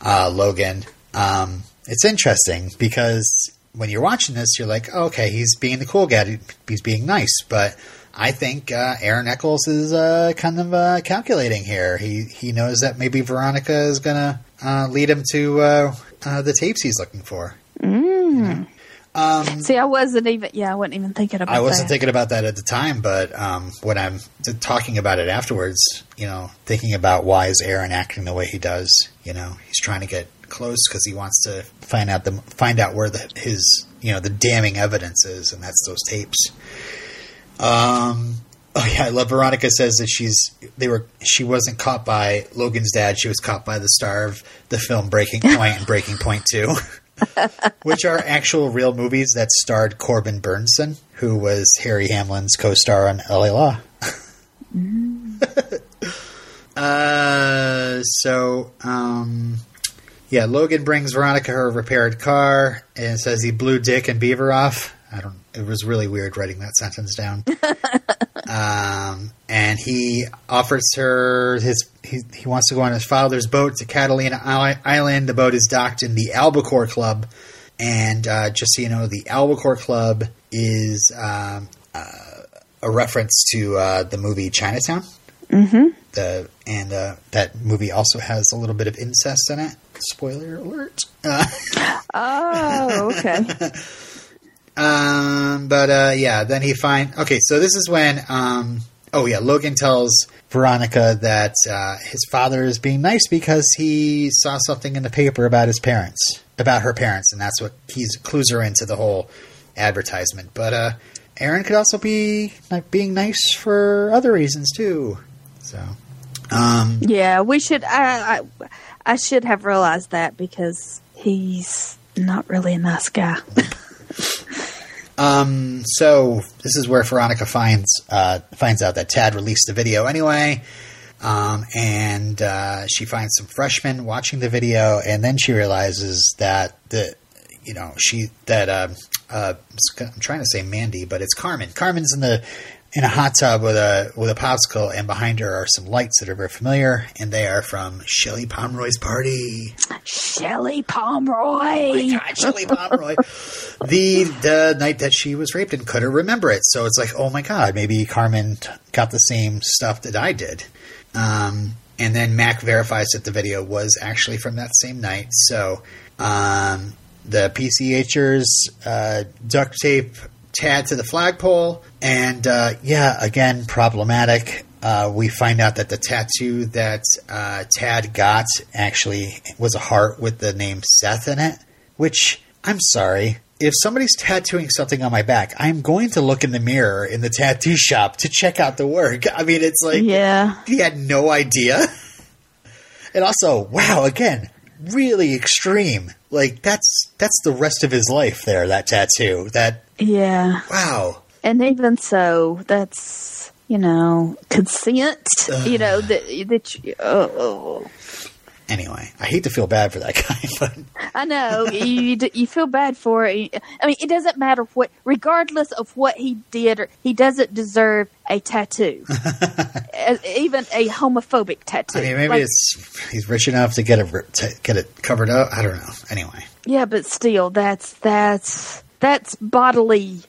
uh, Logan. Um, it's interesting because when you're watching this, you're like, oh, okay, he's being the cool guy, he's being nice, but I think uh, Aaron Echolls is uh, kind of uh, calculating here. He he knows that maybe Veronica is gonna uh, lead him to uh, uh, the tapes he's looking for. See, I wasn't even, yeah, I wasn't even thinking about I wasn't that. thinking about that at the time, but um, when I'm talking about it afterwards, you know, thinking about why is Aaron acting the way he does? You know, he's trying to get close because he wants to find out the find out where the his you know the damning evidence is, and that's those tapes. Um. Oh yeah, I love Veronica says that she's they were she wasn't caught by Logan's dad. She was caught by the star of the film Breaking Point and Breaking Point Two, (laughs) (laughs) which are actual real movies that starred Corbin Bernsen, who was Harry Hamlin's co-star on LA Law. (laughs) uh, so um, yeah, Logan brings Veronica her repaired car and says he blew Dick and Beaver off. I don't. It was really weird writing that sentence down. (laughs) um, and he offers her his. He, he wants to go on his father's boat to Catalina Island. The boat is docked in the Albacore Club, and uh, just so you know, the Albacore Club is um, uh, a reference to uh, the movie Chinatown. Mm-hmm. The and uh, that movie also has a little bit of incest in it. Spoiler alert. Uh, Oh, okay. (laughs) Um, but uh, yeah, then he find okay. So this is when um, oh yeah, Logan tells Veronica that uh, his father is being nice because he saw something in the paper about his parents, about her parents, and that's what he's clues her into the whole advertisement. But uh, Aaron could also be like being nice for other reasons too. So, um, Yeah, we should. I, I I should have realized that because he's not really a nice guy. (laughs) Um, so this is where Veronica finds uh, finds out that Tad released the video anyway, um, and uh, she finds some freshmen watching the video, and then she realizes that the you know she that um, uh, I'm trying to say Mandy, but it's Carmen. Carmen's in the in a hot tub with a with a popsicle, and behind her are some lights that are very familiar, and they are from Shelley Pomeroy's party. Shelley Pomeroy. God, Shelley Pomeroy. the the night that she was raped and couldn't remember it. So it's like, oh my god, maybe Carmen got the same stuff that I did. Um, and then Mac verifies that the video was actually from that same night. So um, the PCHers uh, duct tape Tad to the flagpole, and uh, yeah, again problematic. Uh, we find out that the tattoo that uh, Tad got actually was a heart with the name Seth in it. Which I'm sorry, if somebody's tattooing something on my back, I'm going to look in the mirror in the tattoo shop to check out the work. I mean, it's like Yeah. he had no idea. And also, wow, again, really extreme. Like that's that's the rest of his life there, that tattoo. That Yeah. wow. And even so, that's you know consent. you know that that you, oh. Anyway, I hate to feel bad for that (laughs) guy, but I know you you feel bad for it. I mean, it doesn't matter what, regardless of what he did, or he doesn't deserve a tattoo, (laughs) even a homophobic tattoo. I mean, maybe Like, it's he's rich enough to get it to get it covered up. I don't know. Anyway, yeah, but still, that's that's that's bodily.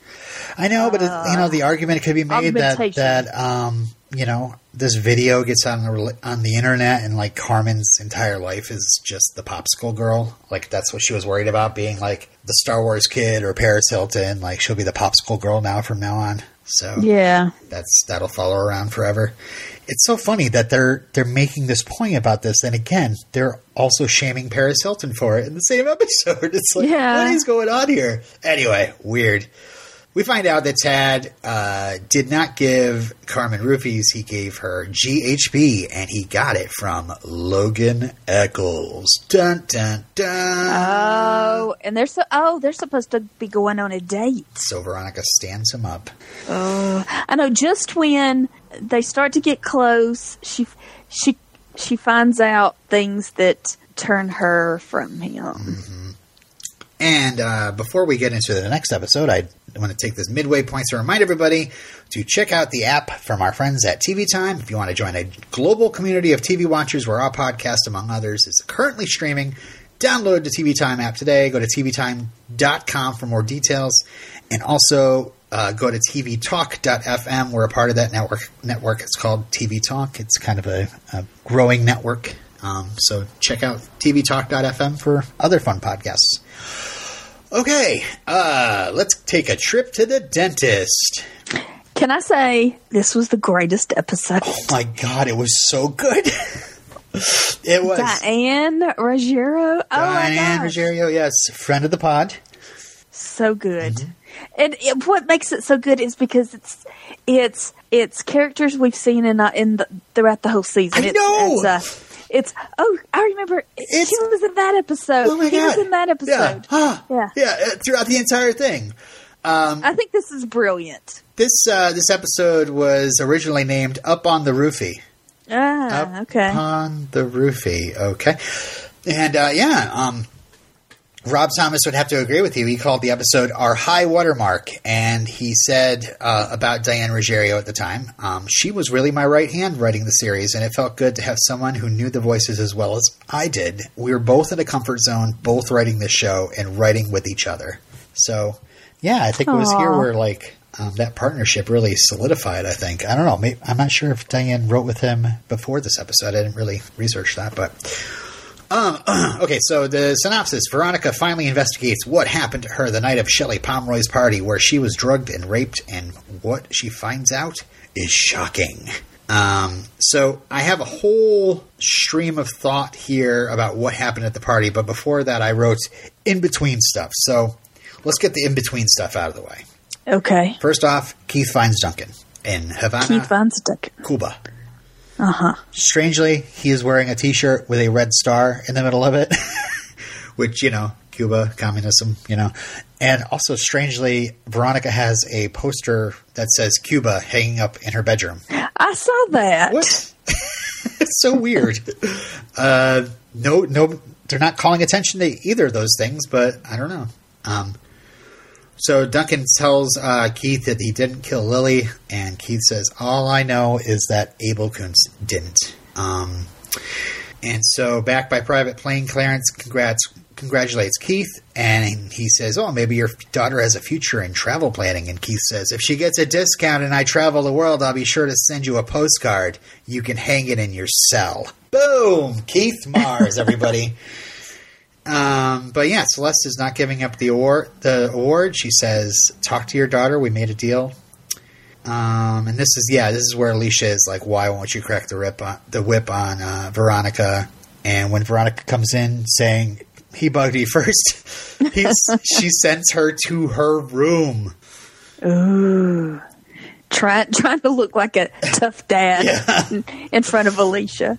I know, but it, you know, the argument could be made that that um, you know this video gets on the on the internet, and like Carmen's entire life is just the popsicle girl. Like that's what she was worried about being like the Star Wars kid or Paris Hilton. Like she'll be the popsicle girl now from now on. So Yeah, that's that'll follow around forever. It's so funny that they're they're making this point about this, and again, they're also shaming Paris Hilton for it in the same (laughs) episode. It's like, Yeah. what is going on here? Anyway, weird. We find out that Tad uh, did not give Carmen roofies; he gave her GHB, and he got it from Logan Echolls. Dun dun dun. Oh, and they're so oh they're supposed to be going on a date. so Veronica stands him up. Oh, I know. Just when they start to get close, she she she finds out things that turn her from him. And uh, before we get into the next episode, I want to take this midway point to remind everybody to check out the app from our friends at TV Time. If you want to join a global community of TV watchers where our podcast, among others, is currently streaming, download the TV Time app today. Go to tvtime.com for more details. And also uh, go to tvtalk.fm. We're a part of that network. Network. It's called TV Talk. It's kind of a, a growing network. Um, so check out tvtalk.fm for other fun podcasts. Okay, uh, let's take a trip to the dentist. Can I say this was the greatest episode? Oh my god, it was so good. (laughs) it was. Diane Ruggiero. Oh Diane. Ruggiero, yes, friend of the pod. so good. Mm-hmm. And it, what makes it so good is because it's it's it's characters we've seen in uh, in the, throughout the whole season. I it's, know! It's, uh, it's oh, I remember. It's- he was in that episode. Oh my he god, was in that Yeah, episode. Huh. Yeah. yeah, uh, throughout the entire thing. I think this is brilliant. This uh, this episode was originally named "Up on the Roofie." Ah, Up okay. on the roofie. Okay. And uh, yeah, um, Rob Thomas would have to agree with you. He called the episode our high watermark, and he said uh, about Diane Ruggiero at the time, um, she was really my right hand writing the series, and it felt good to have someone who knew the voices as well as I did. We were both in a comfort zone, both writing this show and writing with each other. So yeah, I think it was here where like um, that partnership really solidified. I think I don't know. Maybe, I'm not sure if Diane wrote with him before this episode. I didn't really research that, but Um, (clears throat) okay, so the synopsis Veronica finally investigates what happened to her the night of Shelley Pomeroy's party, where she was drugged and raped, and what she finds out is shocking. Um, so I have a whole stream of thought here about what happened at the party, but before that, I wrote in between stuff. So let's get the in between stuff out of the way. Okay. First off, Keith finds Duncan in Havana, Keith finds Duncan. Cuba. Uh huh. Strangely, he is wearing a T-shirt with a red star in the middle of it, (laughs) which you know, Cuba communism, you know. And also, strangely, Veronica has a poster that says Cuba hanging up in her bedroom. I saw that. What? (laughs) it's so weird. (laughs) Uh, no, no, they're not calling attention to either of those things, but I don't know. Um, so Duncan tells uh, Keith that he didn't kill Lily, and Keith says, "All I know is that Abel Koontz didn't." Um, and so, back by private plane, Clarence congrats, congratulates Keith, and he says, "Oh, maybe your daughter has a future in travel planning." And Keith says, "If she gets a discount and I travel the world, I'll be sure to send you a postcard. You can hang it in your cell." Boom, Keith Mars, everybody. (laughs) Um, but yeah, Celeste is not giving up the award. The award. She says, "Talk to your daughter. We made a deal." Um, and this is yeah, this is where Alicia is like, "Why won't you crack the whip on the whip on uh, Veronica?" And when Veronica comes in saying he bugged you (laughs) first, he's, she sends her to her room. Ooh. Trying trying to look like a tough dad (laughs) in front of Alicia.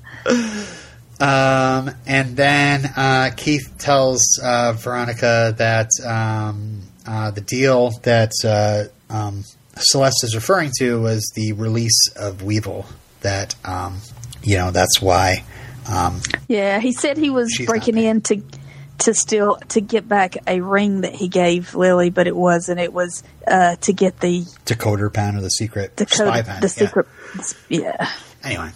Um, and then uh, Keith tells uh, Veronica that um, uh, the deal that uh, um, Celeste is referring to was the release of Weevil. That um, you know, that's why. Um, Yeah, he said he was breaking in to to still to get back a ring that he gave Lily, but it wasn't. It was uh, to get the decoder pen or the secret the spy pen. the yeah. secret. Yeah. Anyway,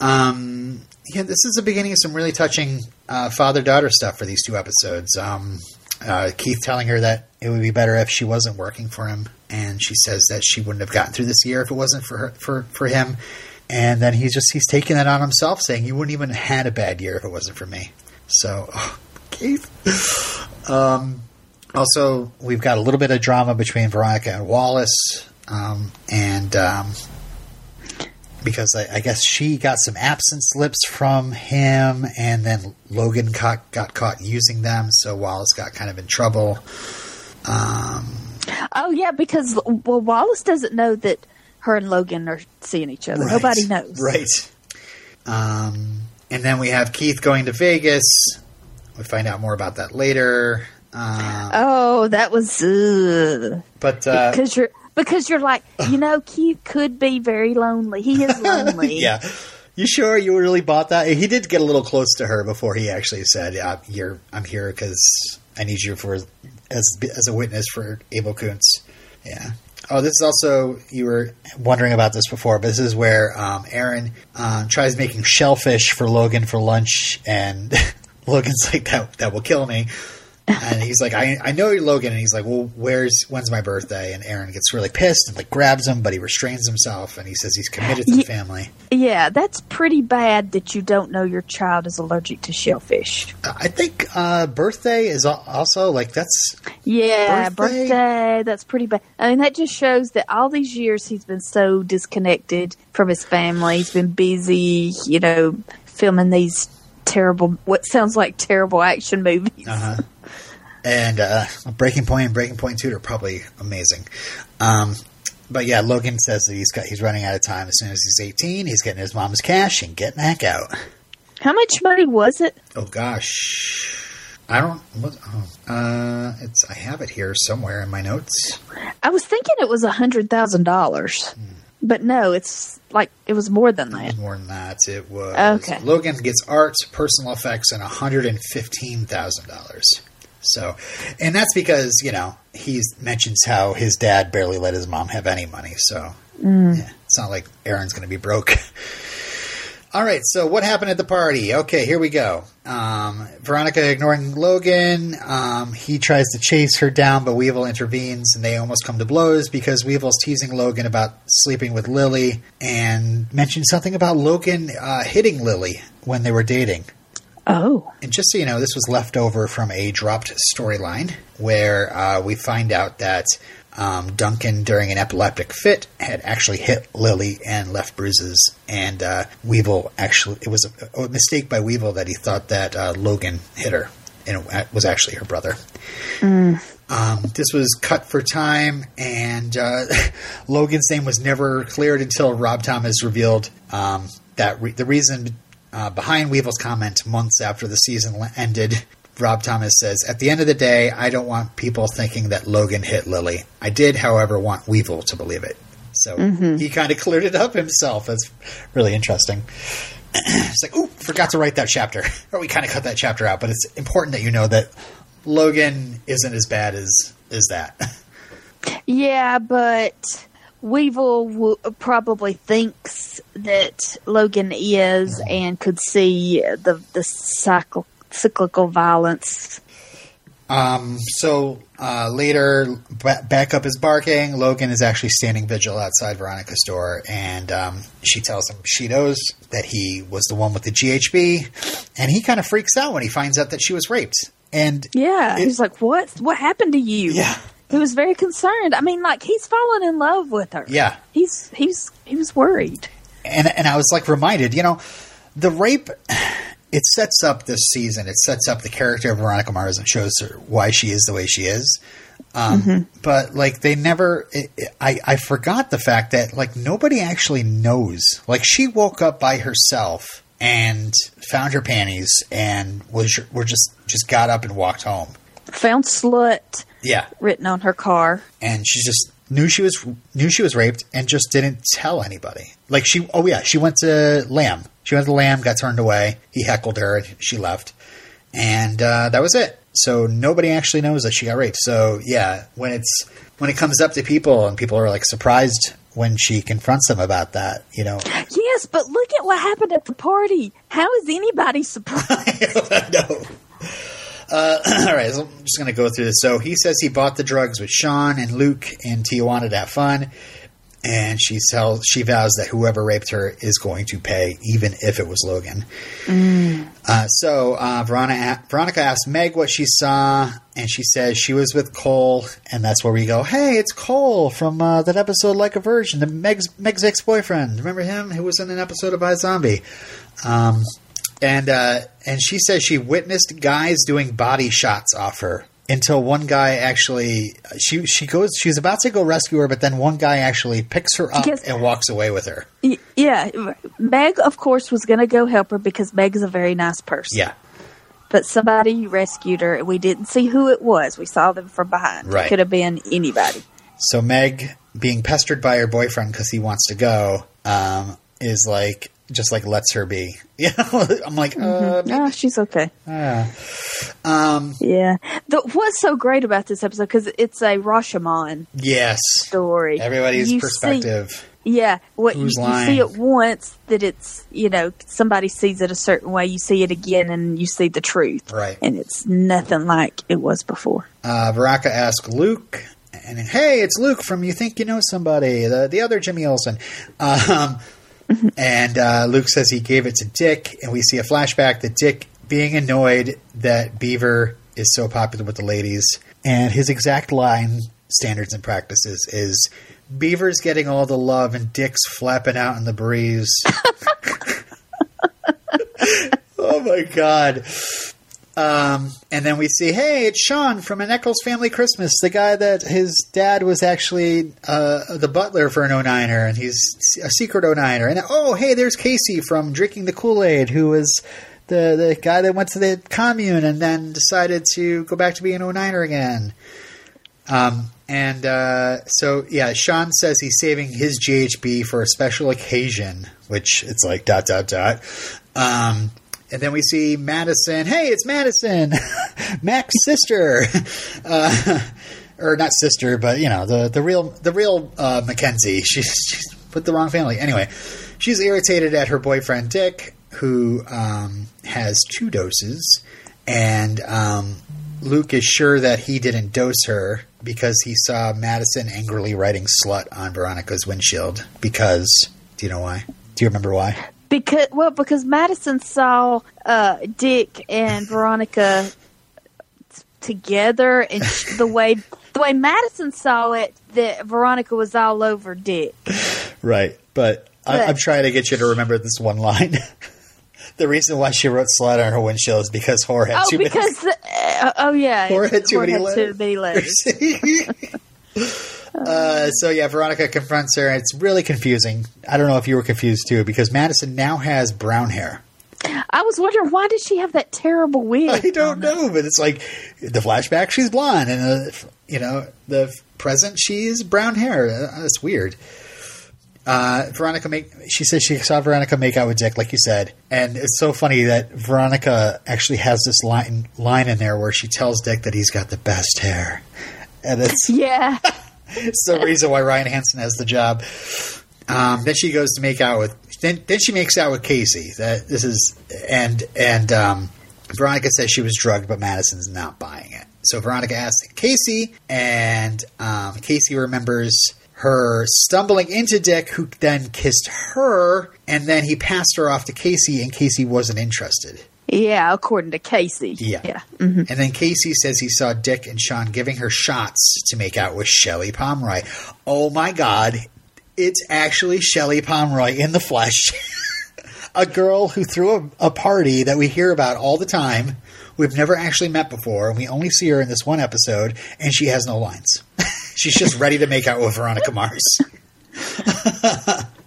um, yeah, this is the beginning of some really touching uh, father daughter stuff for these two episodes. Um, uh, Keith telling her that it would be better if she wasn't working for him, and she says that she wouldn't have gotten through this year if it wasn't for her, for for him. And then he's just he's taking that on himself, saying you wouldn't even have had a bad year if it wasn't for me. So, oh, (laughs) Keith. Um, also, we've got a little bit of drama between Veronica and Wallace, um, and um, because I, I guess she got some absence slips from him, and then Logan caught, got caught using them, so Wallace got kind of in trouble. Um, Oh yeah, because well, Wallace doesn't know that her and Logan are seeing each other. right. Nobody knows. right? Um, and then we have Keith going to Vegas. We find out more about that later. Uh, Oh, that was ugh. but uh, because you're because you're like you know Keith could be very lonely. He is lonely. (laughs) yeah. You sure you really bought that? He did get a little close to her before he actually said, yeah, "You're, I'm here because I need you for as as a witness for Abel Koontz." Yeah. Oh, this is also you were wondering about this before, but this is where um, Aaron um, tries making shellfish for Logan for lunch, and (laughs) Logan's like, "That that will kill me." And he's like, I, I know you're Logan. And he's like, well, where's, when's my birthday? And Aaron gets really pissed and like grabs him, but he restrains himself and he says he's committed to the family. Yeah, that's pretty bad that you don't know your child is allergic to shellfish. I think uh, birthday is also like that's Yeah, Birthday? birthday. That's pretty bad. I mean, that just shows that all these years he's been so disconnected from his family. He's been busy, you know, filming these terrible, what sounds like terrible action movies. uh and uh, Breaking Point and Breaking Point Two are probably amazing. Um, but yeah, Logan says that he's got he's running out of time. As soon as he's eighteen, he's getting his mom's cash and getting heck out. How much money was it? Oh gosh, I don't. What, oh, uh, it's I have it here somewhere in my notes. I was thinking it was a hundred thousand dollars, but no, it's like it was more than It that. was more than that. It was Okay. Logan gets art, personal effects, and one hundred and fifteen thousand dollars. So, and that's because you know he mentions how his dad barely let his mom have any money. So, mm. yeah, it's not like Aaron's going to be broke. (laughs) All right, so what happened at the party? Okay, here we go. Um, Veronica ignoring Logan. Um, he tries to chase her down, but Weevil intervenes, and they almost come to blows because Weevil's teasing Logan about sleeping with Lily and mentioned something about Logan uh, hitting Lily when they were dating. Oh. And just so you know, this was left over from a dropped storyline where uh, we find out that um, Duncan, during an epileptic fit, had actually hit Lily and left bruises. And uh, Weevil actually, it was a, a, mistake by Weevil that he thought that uh, Logan hit her, and it was actually her brother. Um, this was cut for time, and uh, (laughs) Logan's name was never cleared until Rob Thomas revealed um, that re- the reason uh, behind Weevil's comment months after the season ended. Rob Thomas says, At the end of the day, I don't want people thinking that Logan hit Lily. I did, however, want Weevil to believe it. So mm-hmm. he kind of cleared it up himself. That's really interesting. (clears throat) it's like, ooh, forgot to write that chapter. (laughs) Or we kind of cut that chapter out, but it's important that you know that Logan isn't as bad as, as that. (laughs) Yeah, but Weevil w- probably thinks that Logan is mm-hmm. and could see the the cycle, cyclical violence. Um, so uh, later, ba- backup is barking. Logan is actually standing vigil outside Veronica's door, and um, she tells him she knows that he was the one with the GHB, and he kind of freaks out when he finds out that she was raped. And Yeah, It- he's like, "What? What happened to you?" yeah, he was very concerned. I mean, like he's fallen in love with her. yeah, he's he's he was worried. and and I was like reminded, you know, the rape. It sets up this season. It sets up the character of Veronica Mars and shows her why she is the way she is. Um, But like they never, it, it- I I forgot the fact that like nobody actually knows. Like she woke up by herself and found her panties and was were just just got up and walked home. Found slut Yeah, written on her car. and she just knew she was knew she was raped and just didn't tell anybody. Like she, oh yeah, she went to Lamb. She went to Lamb, got turned away. He heckled her, and she left, and uh, that was it. So nobody actually knows that she got raped. So yeah, when it's when it comes up to people and people are like surprised when she confronts them about that, you know, Yes, but look at what happened at the party. How is anybody (laughs) surprised? (laughs) no. Uh, (clears throat) all right, so I'm just going to go through this. So he says he bought the drugs with Sean and Luke in Tijuana to have fun, and she tells she vows that whoever raped her is going to pay, even if it was Logan. Uh, so uh, Veronica, Veronica asked Meg what she saw, and she says she was with Cole, and that's where we go. Hey, it's Cole from uh, that episode, Like a Virgin, the Meg's Meg's ex boyfriend. Remember him? Who was in an episode of iZombie? Um, and uh, and she says she witnessed guys doing body shots off her until one guy actually she she goes she's about to go rescue her, but then one guy actually picks her up Yes. and walks away with her. Yeah, Meg, of course, was going to go help her because Meg is a very nice person. Yeah, But somebody rescued her, and we didn't see who it was. We saw them from behind. Right. It could have been anybody. So Meg, being pestered by her boyfriend because he wants to go, um, is like just like lets her be. (laughs) You know, I'm like, uh, Ah, she's okay. ah. um, Yeah. The, what's so great about this episode because it's a Rashomon yes, story. everybody's You see- perspective. yeah, what you, Who's you lying? see it once that it's you know somebody sees it a certain way. You see it again and you see the truth, Right. And it's nothing like it was before. Uh, Baraka asks Luke, and hey, it's Luke from You Think You Know Somebody, the the other Jimmy Olsen. Um, and uh, Luke says he gave it to Dick, and we see a flashback that Dick being annoyed that Beaver is so popular with the ladies, and his exact line, standards and practices, is Beaver's getting all the love and Dick's flapping out in the breeze. (laughs) (laughs) oh my god. Um, and then we see, hey, it's Sean from an Echolls Family Christmas, the guy that his dad was actually uh, the butler for an 09er, and he's a secret 09er. And oh, hey, there's Casey from Drinking the Kool Aid, who was the, the guy that went to the commune and then decided to go back to being an 09er again. Um, and uh, so, yeah, Sean says he's saving his GHB for a special occasion, which it's like dot, dot, dot. Um, and then we see Madison. Hey, it's Madison, (laughs) Mac's sister, (laughs) uh, or not sister, but you know the the real the real uh, Mackenzie. (laughs) She's, she's put the wrong family. Anyway, she's irritated at her boyfriend Dick, who um, has two doses, and um, Luke is sure that he didn't dose her because he saw Madison angrily writing "slut" on Veronica's windshield. Because do you know why? Do you remember why? Because well, because Madison saw uh, Dick and Veronica t- together, and sh- the way the way Madison saw it, that Veronica was all over Dick. Right. But I, But- I'm trying to get you to remember this one line. (laughs) the reason why she wrote "slut" on her windshield is because whore had Oh, too because uh, oh yeah, Whore had too Whore many had letters. too many letters. (laughs) (laughs) uh, so yeah, Veronica confronts her. It's really confusing. I don't know if you were confused too, because Madison now has brown hair. I was wondering why did she have that terrible wig? (laughs) I don't know, but it's like the flashback she's blonde, and the you know the present she's brown hair. Uh, It's weird. Uh, Veronica make she says she saw Veronica make out with Dick, like you said, and it's so funny that Veronica actually has this line line in there where she tells Dick that he's got the best hair, and it's (laughs) Yeah, it's the reason why Ryan Hansen has the job. Um, then she goes to make out with then then she makes out with Casey. That this is and and um, Veronica says she was drugged, but Madison's not buying it. So Veronica asks Casey, and um, Casey remembers her stumbling into Dick, who then kissed her, and then he passed her off to Casey, and Casey wasn't interested. Yeah. According to Casey. Yeah. yeah. Mhm. And then Casey says he saw Dick and Sean giving her shots to make out with Shelly Pomeroy. Oh my God. It's actually Shelly Pomeroy in the flesh. (laughs) a girl who threw a, a party that we hear about all the time. We've never actually met before, and we only see her in this one episode, and she has no lines. (laughs) She's just ready to make out with Veronica Mars. (laughs)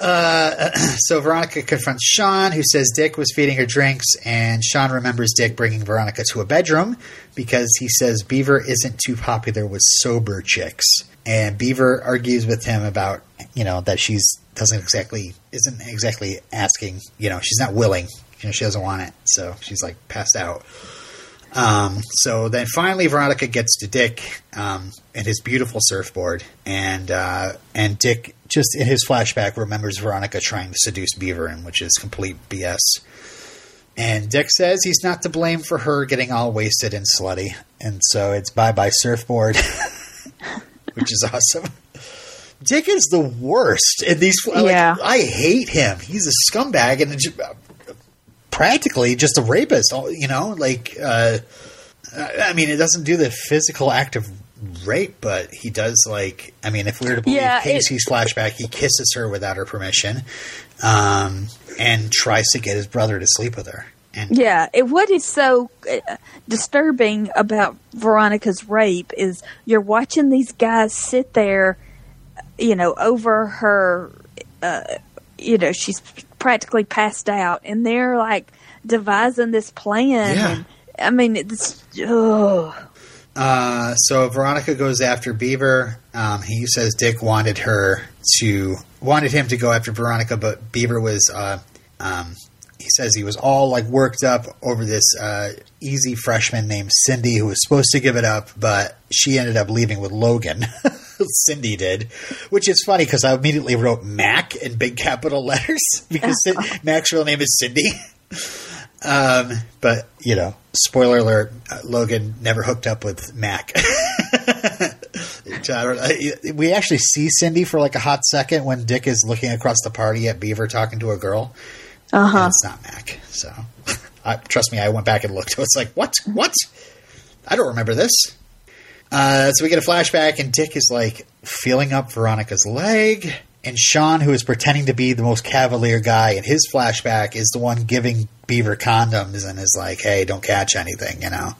(clears throat) So Veronica confronts Sean, who says Dick was feeding her drinks, and Sean remembers Dick bringing Veronica to a bedroom because he says Beaver isn't too popular with sober chicks. And Beaver argues with him about, you know, that she's doesn't exactly isn't exactly asking, you know, she's not willing, you know, she doesn't want it, so she's like passed out. Um, so then finally, Veronica gets to Dick um, and his beautiful surfboard, and uh, and Dick just in his flashback remembers Veronica trying to seduce Beaverin, which is complete BS. And Dick says he's not to blame for her getting all wasted and slutty, and so it's bye bye surfboard, (laughs) which is awesome. Dick is the worst in these. Like, Yeah. I hate him. He's a scumbag and practically just a rapist. You know, like uh, I mean, it doesn't do the physical act of rape, but he does. Like, I mean, if we were to believe Yeah, it- Casey's flashback, he kisses her without her permission, um, and tries to get his brother to sleep with her. And Yeah, it, what is so uh, disturbing about Veronica's rape is you're watching these guys sit there, you know, over her, uh, you know, she's practically passed out, and they're like devising this plan. Yeah. And, I mean, it's ugh. Uh, so Veronica goes after Beaver. Um, he says Dick wanted her to wanted him to go after Veronica, but Beaver was. Uh, um, he says he was all like worked up over this uh, easy freshman named Cindy who was supposed to give it up, but she ended up leaving with Logan. (laughs) Cindy did, which is funny because I immediately wrote Mac in big capital letters (laughs) because (laughs) Mac's real name is Cindy. Um, but you know, spoiler alert: uh, Logan never hooked up with Mac. (laughs) we actually see Cindy for like a hot second when Dick is looking across the party at Beaver talking to a girl. Uh huh. it's not Mac. So, (laughs) I, trust me, I went back and looked. (laughs) It's like, what? What? I don't remember this. Uh, so we get a flashback, and Dick is like feeling up Veronica's leg. And Sean, who is pretending to be the most cavalier guy in his flashback, is the one giving Beaver condoms and is like, hey, don't catch anything, you know?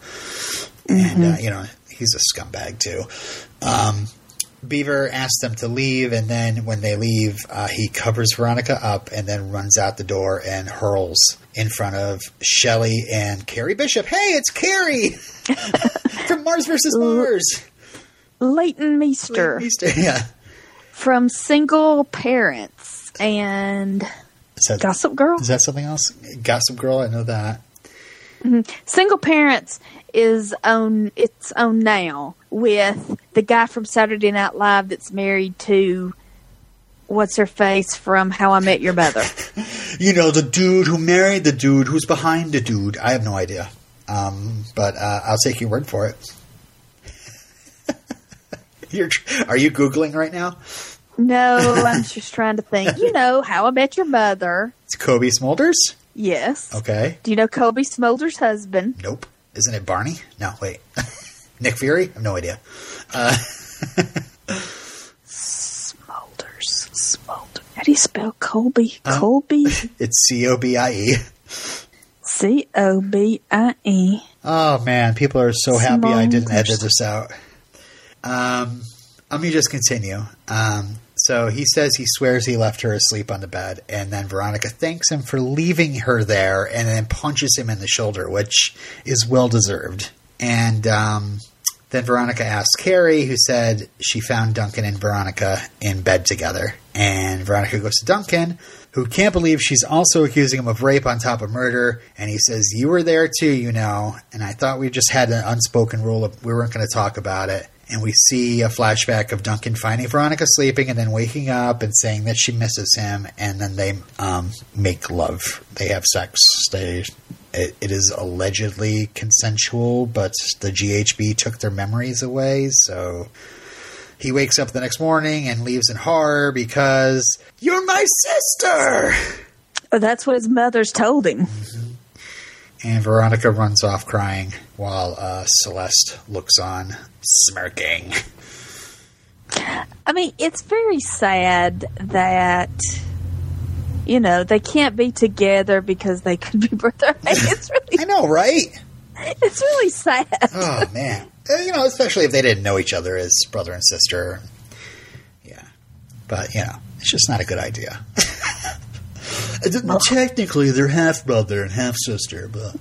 And, uh, you know, he's a scumbag too. Um, Beaver asks them to leave, and then when they leave, uh, he covers Veronica up and then runs out the door and hurls in front of Shelley and Carrie Bishop. Hey, it's Carrie (laughs) from Mars versus Mars. Leighton Meester Yeah. From Single Parents and Is that, Gossip Girl. is that something else? Gossip Girl, I know that. Single Parents is on its own now with the guy from Saturday Night Live that's married to what's her face from How I Met Your Mother. (laughs) You know, the dude who married the dude who's behind the dude. I have no idea. Um, but uh, I'll take your word for it. (laughs) You're, are you Googling right now? No, (laughs) I'm just trying to think. You know, How I Met Your Mother. It's Cobie Smulders. Yes. Okay. Do you know Cobie Smulders' husband? Nope. Isn't it Barney? No, wait. (laughs) Nick Fury? I have no idea. Uh, Smulders. Smulders. How do you spell Colby? (laughs) Uh, Colby? it's C O B I E. C O B I E. Oh man, people are so happy I didn't edit this out. Um, let me just continue. Um, so he says he swears he left her asleep on the bed, and then Veronica thanks him for leaving her there, and then punches him in the shoulder, which is well deserved. And um, then Veronica asks Carrie, who said she found Duncan and Veronica in bed together. And Veronica goes to Duncan, who can't believe she's also accusing him of rape on top of murder. And he says, You were there too, you know. And I thought we just had an unspoken rule of we weren't going to talk about it. And we see a flashback of Duncan finding Veronica sleeping and then waking up and saying that she misses him. And then they um, make love. They have sex. They it, it is allegedly consensual, but the GHB took their memories away. So he wakes up the next morning and leaves in horror because you're my sister. Oh, that's what his mother's told him. And Veronica runs off crying while uh, Celeste looks on, smirking. I mean, it's very sad that you know they can't be together because they could be (laughs) brother. It's I know, right? it's really sad. Oh man, Uh, you know, especially if they didn't know each other as brother and sister. Yeah, but you know, it's just not a good idea. (laughs) Technically, they're half brother and half sister, but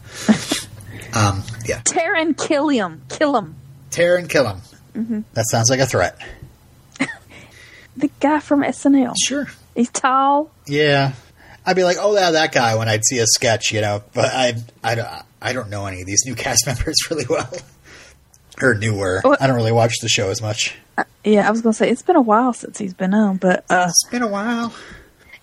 um, yeah, Taran Killam, kill him. Taran Killam. That sounds like a threat. (laughs) The guy from SNL. Sure. He's tall. Yeah, I'd be like, oh, yeah, that guy when I'd see a sketch, you know. But I, I, don't- I don't know any of these new (laughs) cast members really well, or newer. I don't really watch the show as much. Yeah, I was gonna say it's been a while since he's been on, but uh, It's been a while.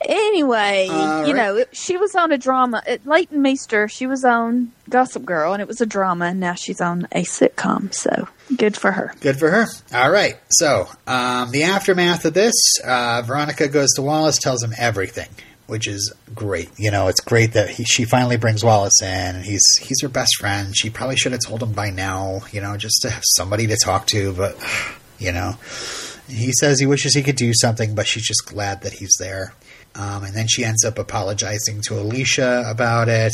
Anyway, All you right. know, she was on a drama. Leighton Meester, she was on Gossip Girl, and it was a drama. And now she's on a sitcom, so good for her. Good for her. All right. So, um, the aftermath of this, uh, Veronica goes to Wallace, tells him everything, which is great. You know, it's great that he, she finally brings Wallace in. He's he's her best friend. She probably should have told him by now. You know, just to have somebody to talk to. But (sighs) you know, he says he wishes he could do something, but she's just glad that he's there. Um, and then she ends up apologizing to Alicia about it.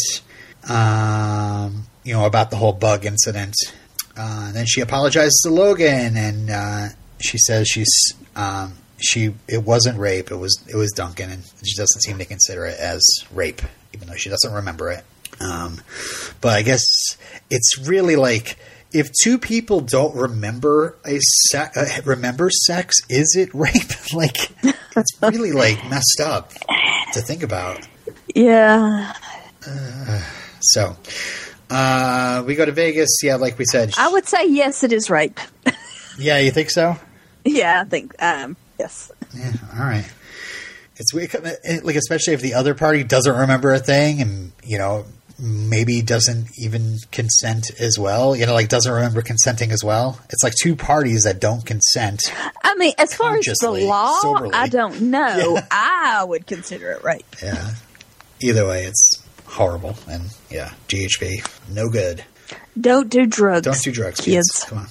Um, you know, about the whole bug incident. Uh, and then she apologizes to Logan, and uh, she says she's um, she it wasn't rape. It was it was Duncan, and she doesn't seem to consider it as rape, even though she doesn't remember it. Um, but I guess it's really like if two people don't remember a se- uh, remember sex, is it rape? (laughs) like it's (laughs) really like messed up to think about. Yeah, So uh, we go to Vegas. Yeah, like we said. I would say yes, it is rape. (laughs) yeah, you think so? yeah, I think um, yes. Yeah, all right. It's weird, like especially if the other party doesn't remember a thing, and you know maybe doesn't even consent as well. You know, like doesn't remember consenting as well. It's like two parties that don't consent. I mean, as far as the law, soberly. I don't know. (laughs) Yeah. I would consider it rape. Yeah. Either way, it's horrible, and yeah, GHB, no good. Don't do drugs. Don't do drugs, kids. kids. Come on.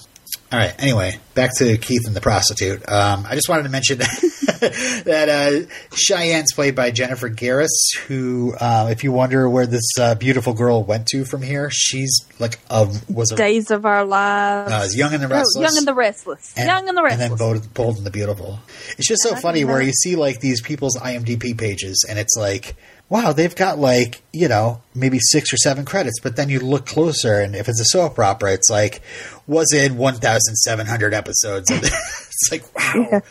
All right. Anyway, back to Keith and the prostitute. Um, I just wanted to mention (laughs) that uh, Cheyenne's played by Jennifer Garris, who, uh, if you wonder where this uh, beautiful girl went to from here, she's like a was a Days of Our Lives. Uh, Young and the No, Restless. Young and the Restless. Young and the Restless. And then Bold, Bold and the Beautiful. It's just so funny where you see like these people's IMDb pages and it's like, wow, they've got like, you know, maybe six or seven credits, but then you look closer and if it's a soap opera, it's like, was in 1,700 episodes. (laughs) It's like, wow.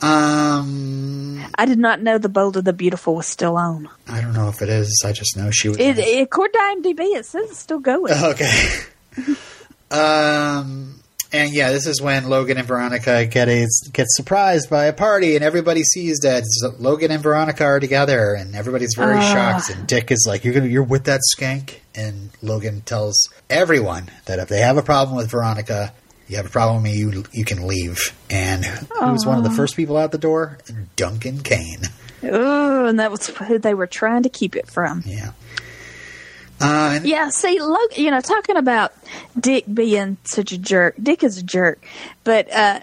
Um, I did not know The Bold and the Beautiful was still on. I don't know if it is. I just know she was. It, it, according to IMDb, it says it's still going. (laughs) Okay. (laughs) um, and yeah, this is when Logan and Veronica get a, get surprised by a party, and everybody sees that Logan and Veronica are together, and everybody's very Ah. shocked. And Dick is like, "You're gonna, you're with that skank," and Logan tells everyone that if they have a problem with Veronica, You have a problem with me, you, you can leave. And who was one of the first people out the door? Duncan Kane. Oh, and that was who they were trying to keep it from. Yeah. Uh, Yeah, see, Logan, you know, talking about Dick being such a jerk. Dick is a jerk, but uh,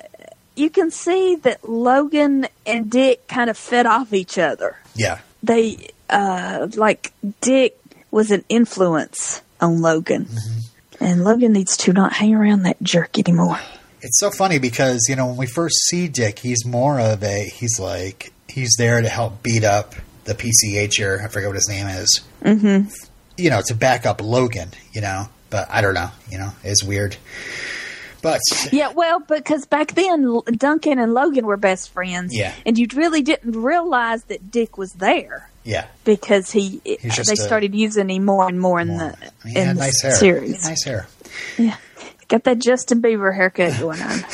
you can see that Logan and Dick kind of fed off each other. yeah. They, uh, like, Dick was an influence on Logan. And Logan needs to not hang around that jerk anymore. It's so funny because, you know, when we first see Dick, he's more of a, he's like, he's there to help beat up the PCHer. I forget what his name is. Mm-hmm. You know, to back up Logan, you know. But I don't know, you know, it's weird. But Yeah, well, because back then Duncan and Logan were best friends. Yeah. And you really didn't realize that Dick was there. yeah, because he they a- started using him more and more in more. the he in the nice hair. series. Nice hair. Yeah, got that Justin Bieber haircut going on. (laughs)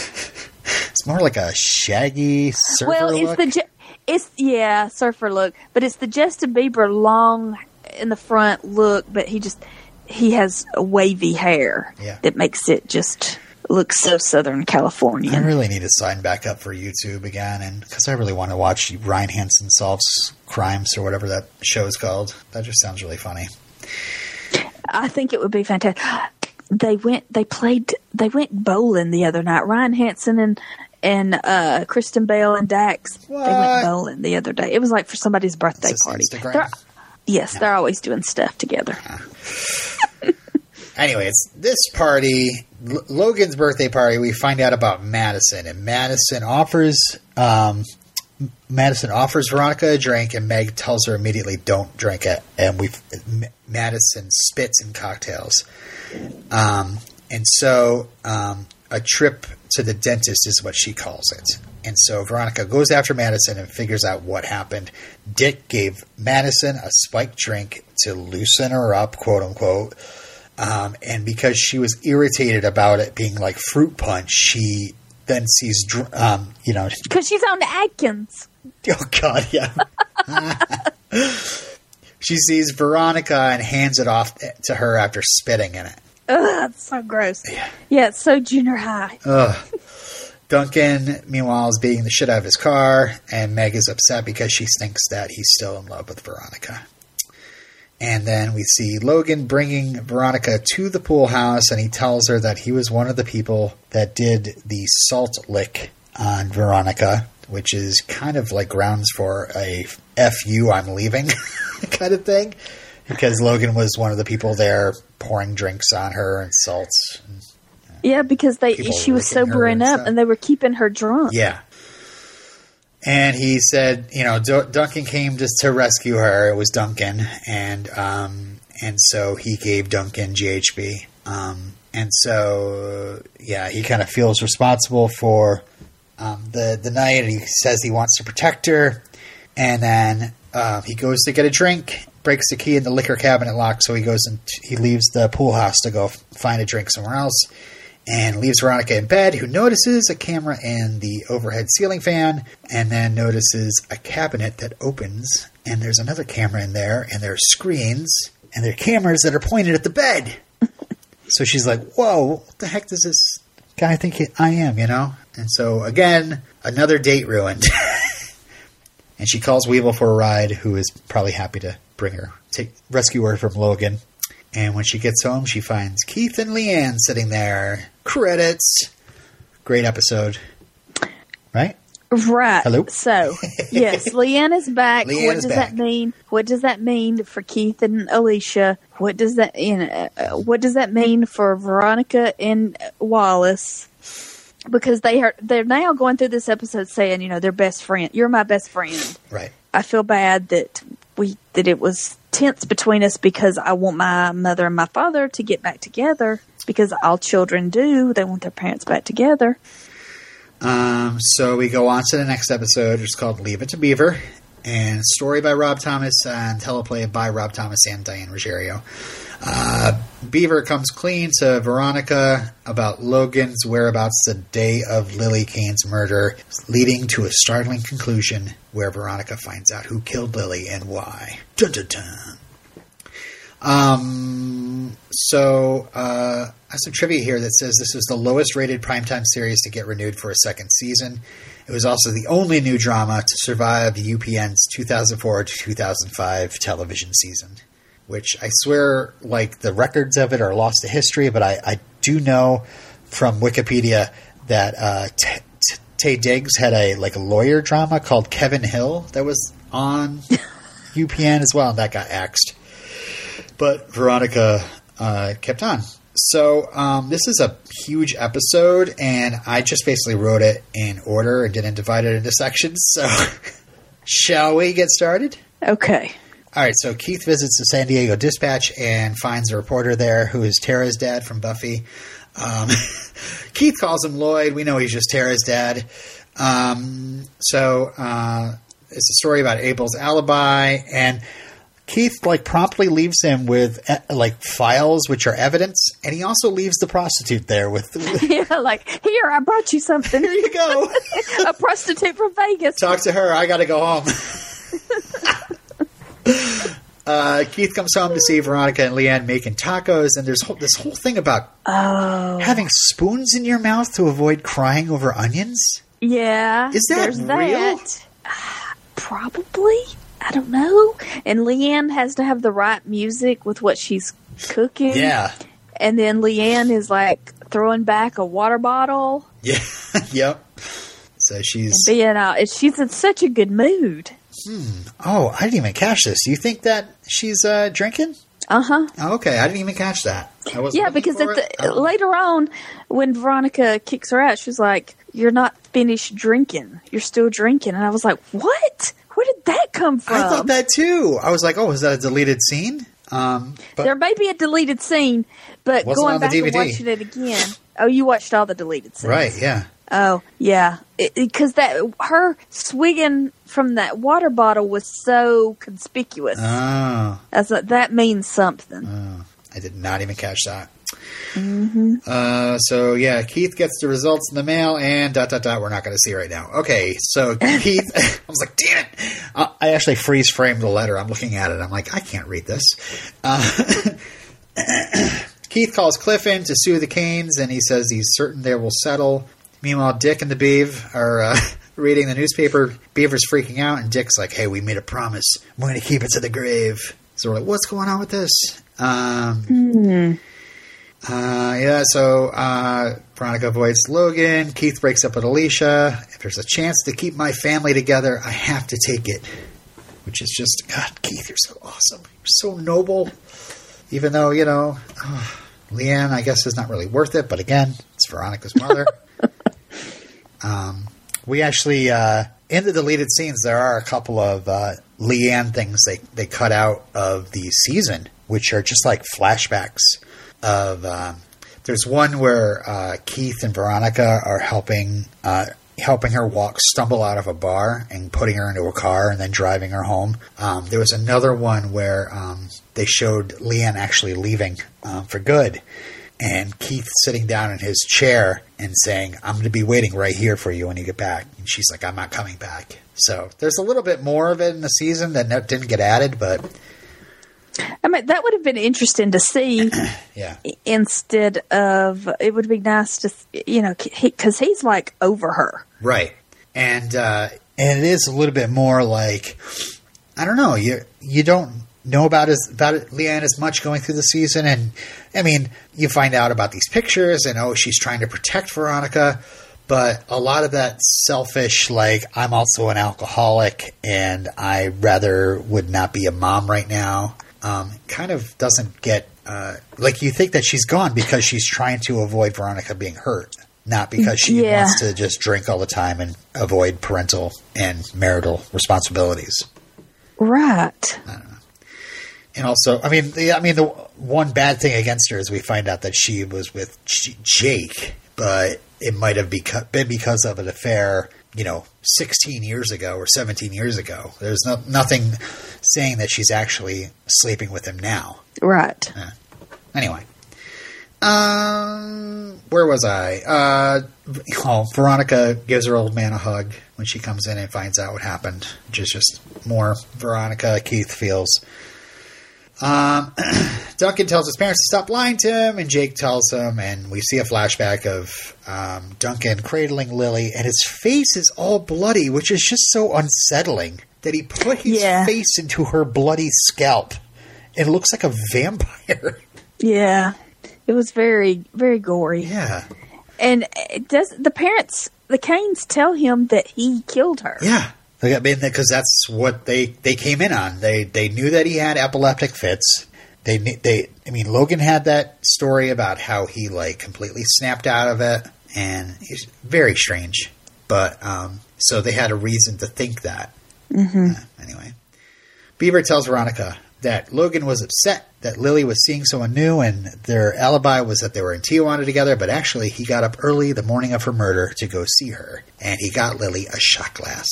It's more like a shaggy surfer well, it's look. the Ju- it's yeah surfer look, but it's the Justin Bieber long in the front look, but he just he has a wavy hair Yeah. that makes it just look so Southern California. I really need to sign back up for YouTube again, and because I really want to watch Ryan Hansen solves crimes or whatever that show is called. That just sounds really funny. I think it would be fantastic. (gasps) They went. They played. They went bowling the other night. Ryan Hansen and and uh, Kristen Bell and Dax. They went bowling the other day. It was like for somebody's birthday party. Instagram? They're- yes, they're always doing stuff together. (laughs) Anyway, it's this party, L- Logan's birthday party. We find out about Madison, and Madison offers um, Madison offers Veronica a drink, and Meg tells her immediately, "Don't drink it." And we M- Madison spits in cocktails, um, and so um, a trip to the dentist is what she calls it. And so Veronica goes after Madison and figures out what happened. Dick gave Madison a spiked drink to loosen her up, quote unquote. Um, and because she was irritated about it being like fruit punch, she then sees, dr- um, you know, Because she's on Atkins. (laughs) oh god, yeah. (laughs) she sees Veronica and hands it off to her after spitting in it. Ugh, that's so gross. Yeah, Yeah. it's so junior high. Ugh. Duncan, meanwhile, is beating the shit out of his car, and Meg is upset because she thinks that he's still in love with Veronica. And then we see Logan bringing Veronica to the pool house, and he tells her that he was one of the people that did the salt lick on Veronica, which is kind of like grounds for a F you, I'm leaving (laughs) kind of thing. Because Logan was one of the people there pouring drinks on her and salts. Yeah, because they People she was sobering and up stuff. and they were keeping her drunk. Yeah. And he said, you know, D- Duncan came just to rescue her. It was Duncan, and um, and so he gave Duncan GHB. Um, and so, yeah, he kind of feels responsible for um, the the night, and he says he wants to protect her. And then uh, he goes to get a drink, breaks the key in the liquor cabinet lock, so he goes and he leaves the pool house to go f- find a drink somewhere else and leaves Veronica in bed, who notices a camera in the overhead ceiling fan, and then notices a cabinet that opens, and there's another camera in there, and there are screens, and there are cameras that are pointed at the bed. (laughs) so she's like, Whoa, what the heck does this guy think I am, you know? And so, again, another date ruined. (laughs) and she calls Weevil for a ride, who is probably happy to bring her, take rescue her from Logan. And when she gets home, she finds Keith and Lianne sitting there. Credits. Great episode. Right? Right. Hello? So, (laughs) yes, Lianne is back. Lianne what is does back. that mean? What does that mean for Keith and Alicia? What does that you know, uh, what does that mean for Veronica and Wallace? Because they are they're now going through this episode saying, you know, they're best friend. You're my best friend. Right. I feel bad that we that it was tense between us because I want my mother and my father to get back together because all children do. They want their parents back together. Um, so we go on to the next episode. It's called Leave It to Beaver. And story by Rob Thomas and teleplay by Rob Thomas and Diane Ruggiero. Uh, Beaver comes clean to Veronica about Logan's whereabouts the day of Lily Kane's murder, leading to a startling conclusion where Veronica finds out who killed Lily and why. Dun dun dun. Um, so uh, I have some trivia here that says this was the lowest rated primetime series to get renewed for a second season. It was also the only new drama to survive UPN's 2004 to 2005 television season, which I swear, like, the records of it are lost to history, but I, I do know from Wikipedia that uh, T- T- Taye Diggs had a like a lawyer drama called Kevin Hill that was on (laughs) UPN as well, and that got axed. But Veronica uh, kept on. So um, this is a huge episode, and I just basically wrote it in order and didn't divide it into sections. So, (laughs) shall we get started? Okay. All right. So Keith visits the San Diego Dispatch and finds a reporter there who is Tara's dad from Buffy. Um, (laughs) Keith calls him Lloyd. We know he's just Tara's dad. Um, so uh, it's a story about Abel's alibi, and Keith like promptly leaves him with uh, like files which are evidence, and he also leaves the prostitute there with. (laughs) (laughs) Yeah, like here, I brought you something. Here you go. (laughs) a prostitute from Vegas. Talk to her. I got to go home. Uh, Keith comes home to see Veronica and Lianne making tacos, and there's whole, this whole thing about Oh, having spoons in your mouth to avoid crying over onions. yeah. Is that real? That. (sighs) Probably. I don't know. And Lianne has to have the right music with what she's cooking. Yeah, And then Lianne is like throwing back a water bottle. (laughs) yeah, yep. So she's. Being out, she's in such a good mood. Hmm. Oh, I didn't even catch this. You think that she's uh, drinking? Uh huh. Oh, okay, I didn't even catch that. I wasn't Yeah, because at the, Oh. later on, when Veronica kicks her out, she's like, "You're not finished drinking. You're still drinking." And I was like, "What? Where did that come from?" I thought that too. I was like, oh, is that a deleted scene? Um, but there may be a deleted scene, but going back and watching it again. Oh, you watched all the deleted scenes, right, yeah. Oh, yeah, because that her swigging from that water bottle was so conspicuous. Oh, a, that means something. I did not even catch that. Uh, so yeah, Keith gets the results in the mail, and dot dot dot. We're not going to see right now. Okay, so Keith, (laughs) I was like, damn it! Uh, I actually freeze framed the letter. I'm looking at it. I'm like, I can't read this. Uh, (laughs) Keith calls Cliff in to sue the Kanes, and he says he's certain they will settle. Meanwhile, Dick and the Beav are uh, (laughs) reading the newspaper. Beaver's freaking out, and Dick's like, "Hey, we made a promise. We're going to keep it to the grave." So we're like, "What's going on with this?" Um, uh, yeah, so uh, Veronica avoids Logan. Keith breaks up with Alicia. If there's a chance to keep my family together, I have to take it. Which is just, God, Keith, you're so awesome. You're so noble. Even though, you know, oh, (sighs) Lianne, I guess, is not really worth it. But again, it's Veronica's mother. (laughs) um, we actually, uh, in the deleted scenes, there are a couple of uh, Lianne things they, they cut out of the season, which are just like flashbacks of. Um, there's one where uh, Keith and Veronica are helping uh, helping her walk stumble out of a bar and putting her into a car and then driving her home. Um, there was another one where um, they showed Lianne actually leaving um, for good. And Keith sitting down in his chair and saying, I'm going to be waiting right here for you when you get back. And she's like, I'm not coming back. So there's a little bit more of it in the season that didn't get added, but I mean, that would have been interesting to see (clears throat) yeah. instead of. It would be nice to, you know, because he's like over her. Right. And uh, and it is a little bit more like I don't know, you you don't know about as about Lianne as much going through the season and I mean, you find out about these pictures and oh she's trying to protect Veronica, but a lot of that selfish like I'm also an alcoholic and I rather would not be a mom right now. Um, kind of doesn't get uh, like you think that she's gone because she's trying to avoid Veronica being hurt, not because she Yeah. wants to just drink all the time and avoid parental and marital responsibilities. Right. And also, I mean, the, I mean, the one bad thing against her is we find out that she was with J- Jake, but it might have beca- been because of an affair, you know, 16 years ago or 17 years ago. There's no, nothing saying that she's actually sleeping with him now. Right. Anyway, um, where was I? Uh, oh, Veronica gives her old man a hug when she comes in and finds out what happened, which is just more Veronica Keith feels. Um, (clears throat) Duncan tells his parents to stop lying to him, and Jake tells him, and we see a flashback of um, Duncan cradling Lily, and his face is all bloody, which is just so unsettling that he put his Yeah. face into her bloody scalp. It looks like a vampire. Yeah. It was very, very gory. yeah. And does the parents, the Kanes tell him that he killed her. Yeah. Like, I mean, because that's what they, they came in on. They they knew that he had epileptic fits. They they I mean Logan had that story about how he like completely snapped out of it, and he's very strange. But um, so they had a reason to think that. Mm-hmm. anyway, Beaver tells Veronica that Logan was upset that Lily was seeing someone new, and their alibi was that they were in Tijuana together. But actually, he got up early the morning of her murder to go see her, and he got Lily a shot glass.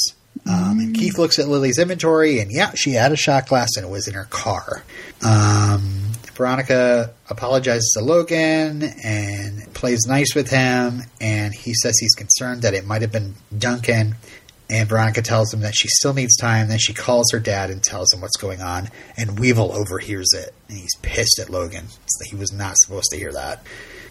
Um, and Keith looks at Lily's inventory, and yeah, she had a shot glass, and it was in her car. Um, Veronica apologizes to Logan and plays nice with him, and he says he's concerned that it might have been Duncan. And Veronica tells him that she still needs time. Then she calls her dad and tells him what's going on. And Weevil overhears it, and he's pissed at Logan. He was not supposed to hear that.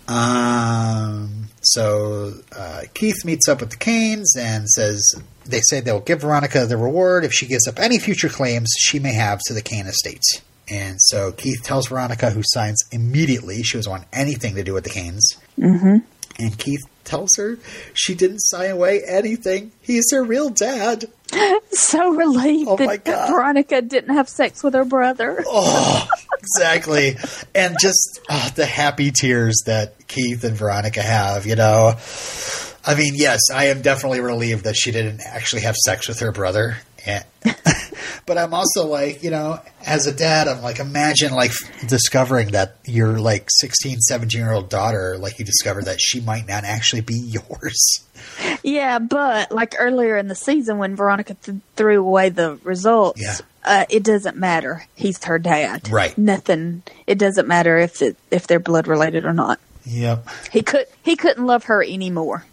Um, so uh, Keith meets up with the Kanes and says they say they'll give Veronica the reward if she gives up any future claims she may have to the Kane estate. And so Keith tells Veronica, who signs immediately. She doesn't want anything to do with the Kanes. Mm-hmm. And Keith tells her she didn't sign away anything. He's her real dad. (laughs) So relieved Oh my that Veronica didn't have sex with her brother. Oh, (laughs) exactly. And just uh, the happy tears that Keith and Veronica have, you know. I mean, yes, I am definitely relieved that she didn't actually have sex with her brother. (laughs) But I'm also like, you know, as a dad, I'm like, imagine like discovering that your like 16, 17 year old daughter, like you discovered that she might not actually be (laughs) yours. Yeah, but like earlier in the season when Veronica th- threw away the results, Yeah. uh, it doesn't matter. He's her dad. Right. Nothing. It doesn't matter if it, if they're blood related or not. Yep. He could he couldn't love her anymore.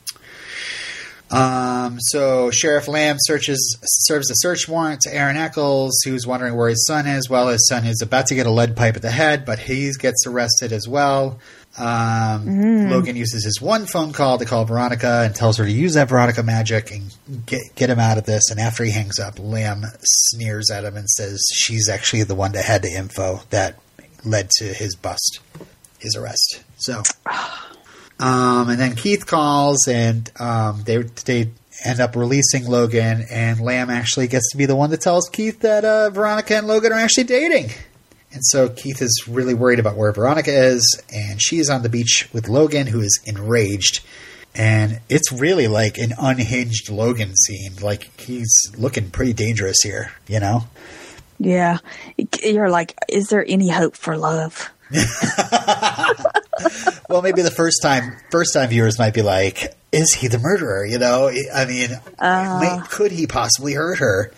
Um, so Sheriff Lamb searches serves a search warrant to Aaron Echolls, who's wondering where his son is. Well, his son is about to get a lead pipe at the head, but he gets arrested as well. Um, Logan uses his one phone call to call Veronica and tells her to use that Veronica magic and get get him out of this. And after he hangs up, Lamb sneers at him and says she's actually the one that had the info that led to his bust, his arrest. So. (sighs) (sighs) (sighs) Um, and then Keith calls, and um, they they end up releasing Logan, and Lamb actually gets to be the one that tells Keith that uh, Veronica and Logan are actually dating. And so Keith is really worried about where Veronica is, and she is on the beach with Logan, who is enraged. And it's really like an unhinged Logan scene. Like he's looking pretty dangerous here, you know? Yeah, you're like, is there any hope for love? (laughs) Well, maybe the first time first time viewers might be like, "Is he the murderer?" You know, I mean, may, could he possibly hurt her?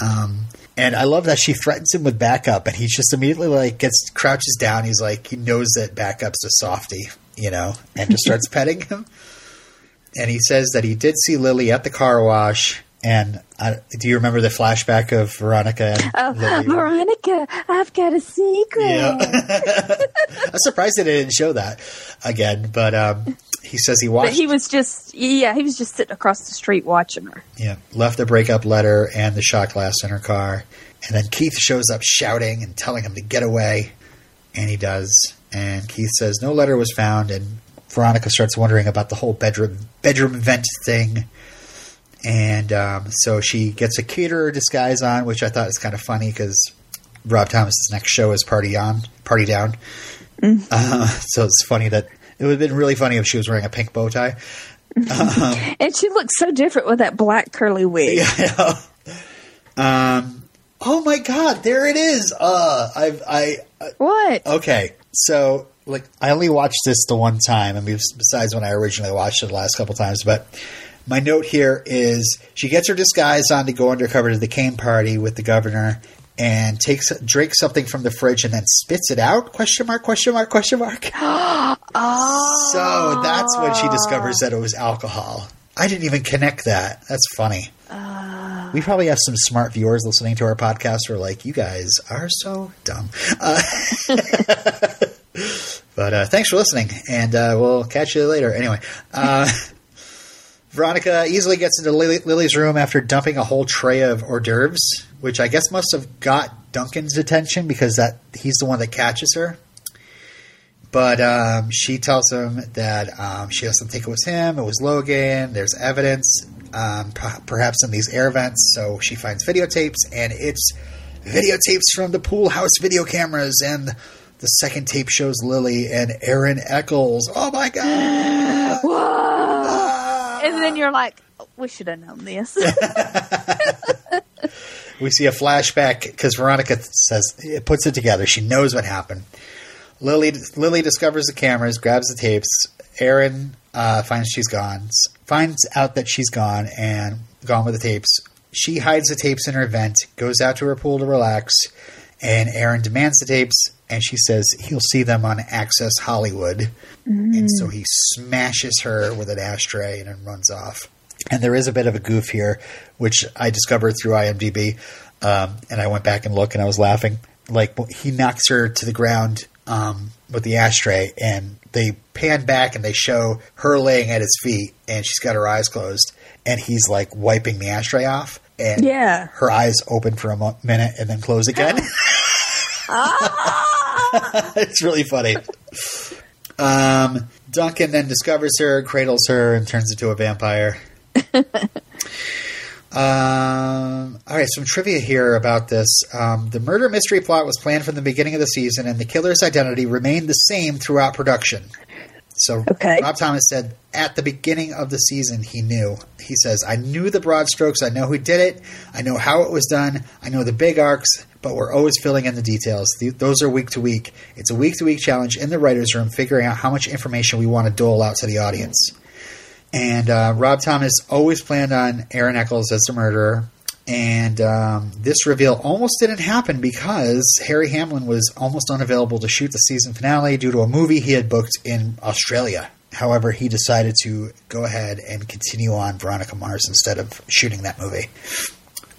Um, and I love that she threatens him with backup, and he's just immediately like gets crouches down. He's like he knows that backup's a softie, you know, and just starts (laughs) petting him. And he says that he did see Lily at the car wash. And I, do you remember the flashback of Veronica and Oh, Lily? (laughs) Veronica, I've got a secret. Yeah. (laughs) I'm surprised they didn't show that again, but um, he says he But watched. he was just, yeah, he was just sitting across the street watching her. yeah, left the breakup letter and the shot glass in her car, and then Keith shows up shouting and telling him to get away, and he does. And Keith says no letter was found, and Veronica starts wondering about the whole bedroom bedroom vent thing. And um, so she gets a caterer disguise on, which I thought was kind of funny because Rob Thomas's next show is Party On, Party Down. Uh, so it's funny that it would have been really funny if she was wearing a pink bow tie. (laughs) And she looks so different with that black curly wig. Yeah. um. Oh my God! There it is. Uh, I've I. I What? okay. So like, I only watched this the one time. I mean, besides when I originally watched it the last couple times, but. My note here is she gets her disguise on to go undercover to the Kane party with the governor and takes drinks something from the fridge and then spits it out question mark question mark question mark Oh. (gasps) so that's when she discovers that it was alcohol. I didn't even connect that. That's funny. we probably have some smart viewers listening to our podcast who are like, you guys are so dumb. Uh, (laughs) but uh, thanks for listening, and uh, we'll catch you later. Anyway, uh, (laughs) Veronica easily gets into Lily, Lily's room after dumping a whole tray of hors d'oeuvres, which I guess must have got Duncan's attention because that he's the one that catches her. But um, she tells him that um, she doesn't think it was him; it was Logan. There's evidence, um, p- perhaps in these air vents. So she finds videotapes, and it's videotapes from the pool house video cameras. And the second tape shows Lily and Aaron Echolls. Oh my god! (gasps) Whoa! Ah! And then you're like, we should have known this. (laughs) (laughs) we see a flashback because Veronica says it puts it together. She knows what happened. Lily Lily discovers the cameras, grabs the tapes. Aaron uh, finds she's gone, finds out that she's gone and gone with the tapes. She hides the tapes in her vent, goes out to her pool to relax, and Aaron demands the tapes. And she says he'll see them on Access Hollywood, and so he smashes her with an ashtray and then runs off. And there is a bit of a goof here, which I discovered through IMDb. Um, and I went back and looked, and I was laughing. Like he knocks her to the ground um, with the ashtray, and they pan back and they show her laying at his feet, and she's got her eyes closed, and he's like wiping the ashtray off, and Yeah. her eyes open for a minute and then close again. (laughs) (laughs) it's really funny. Um, Duncan then discovers her, cradles her, and turns into a vampire. (laughs) um, all right, some trivia here about this. Um, the murder mystery plot was planned from the beginning of the season, and the killer's identity remained the same throughout production. So Okay. Rob Thomas said at the beginning of the season he knew. He says, "I knew the broad strokes. I know who did it. I know how it was done. I know the big arcs, but we're always filling in the details. Th- those are week to week. It's a week to week challenge in the writers' room, figuring out how much information we want to dole out to the audience." And uh, Rob Thomas always planned on Aaron Echolls as the murderer. And um, this reveal almost didn't happen because Harry Hamlin was almost unavailable to shoot the season finale due to a movie he had booked in Australia. However, he decided to go ahead and continue on Veronica Mars instead of shooting that movie.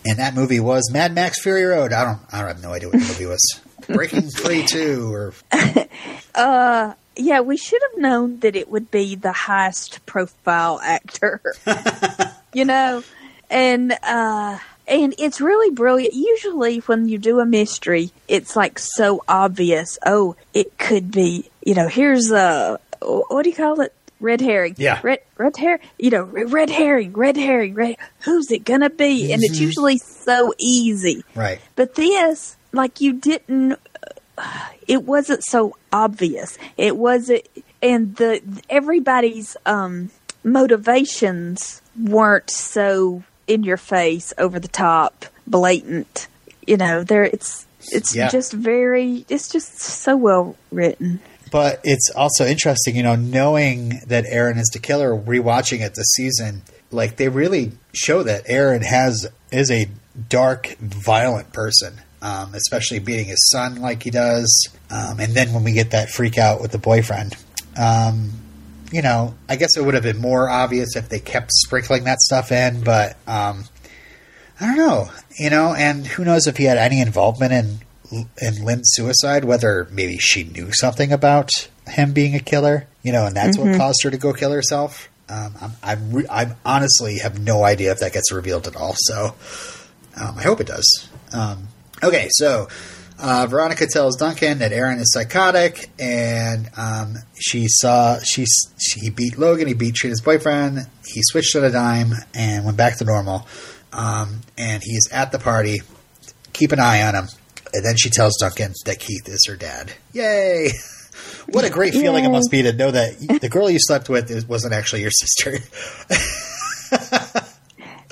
And that movie was Mad Max Fury Road. I don't, I don't have no idea what the movie was. Breaking (laughs) Free Two, or (laughs) yeah, we should have known that it would be the highest profile actor. (laughs) you know, and uh and it's really brilliant. Usually when you do a mystery, it's like so obvious. Oh, it could be, you know, here's a what do you call it? Red herring. Yeah. Red red hair, you know, red herring, red herring, red who's it going to be? And it's usually so easy. right? But this, like you didn't, it wasn't so obvious. It wasn't, and the everybody's um, motivations weren't so in your face, over the top, blatant. You know, there it's it's Yeah. just very, it's just so well written. But it's also interesting, you know, knowing that Aaron is the killer, rewatching it this season, like they really show that Aaron has is a dark, violent person, um, especially beating his son like he does. Um, and then when we get that freak out with the boyfriend, um, you know, I guess it would have been more obvious if they kept sprinkling that stuff in, but um, I don't know, you know, and who knows if he had any involvement in in Lynn's suicide, whether maybe she knew something about him being a killer, you know, and that's what caused her to go kill herself. Um, I'm, I'm, re- I'm honestly have no idea if that gets revealed at all. So um, I hope it does. Um, okay, so uh, Veronica tells Duncan that Aaron is psychotic, and um, she saw she she he beat Logan, he beat Trina's boyfriend, he switched on a dime and went back to normal. Um, and he's at the party. Keep an eye on him. And then she tells Duncan that Keith is her dad. Yay! (laughs) What a great feeling it must be to know that the girl you slept with is- wasn't actually your sister. (laughs)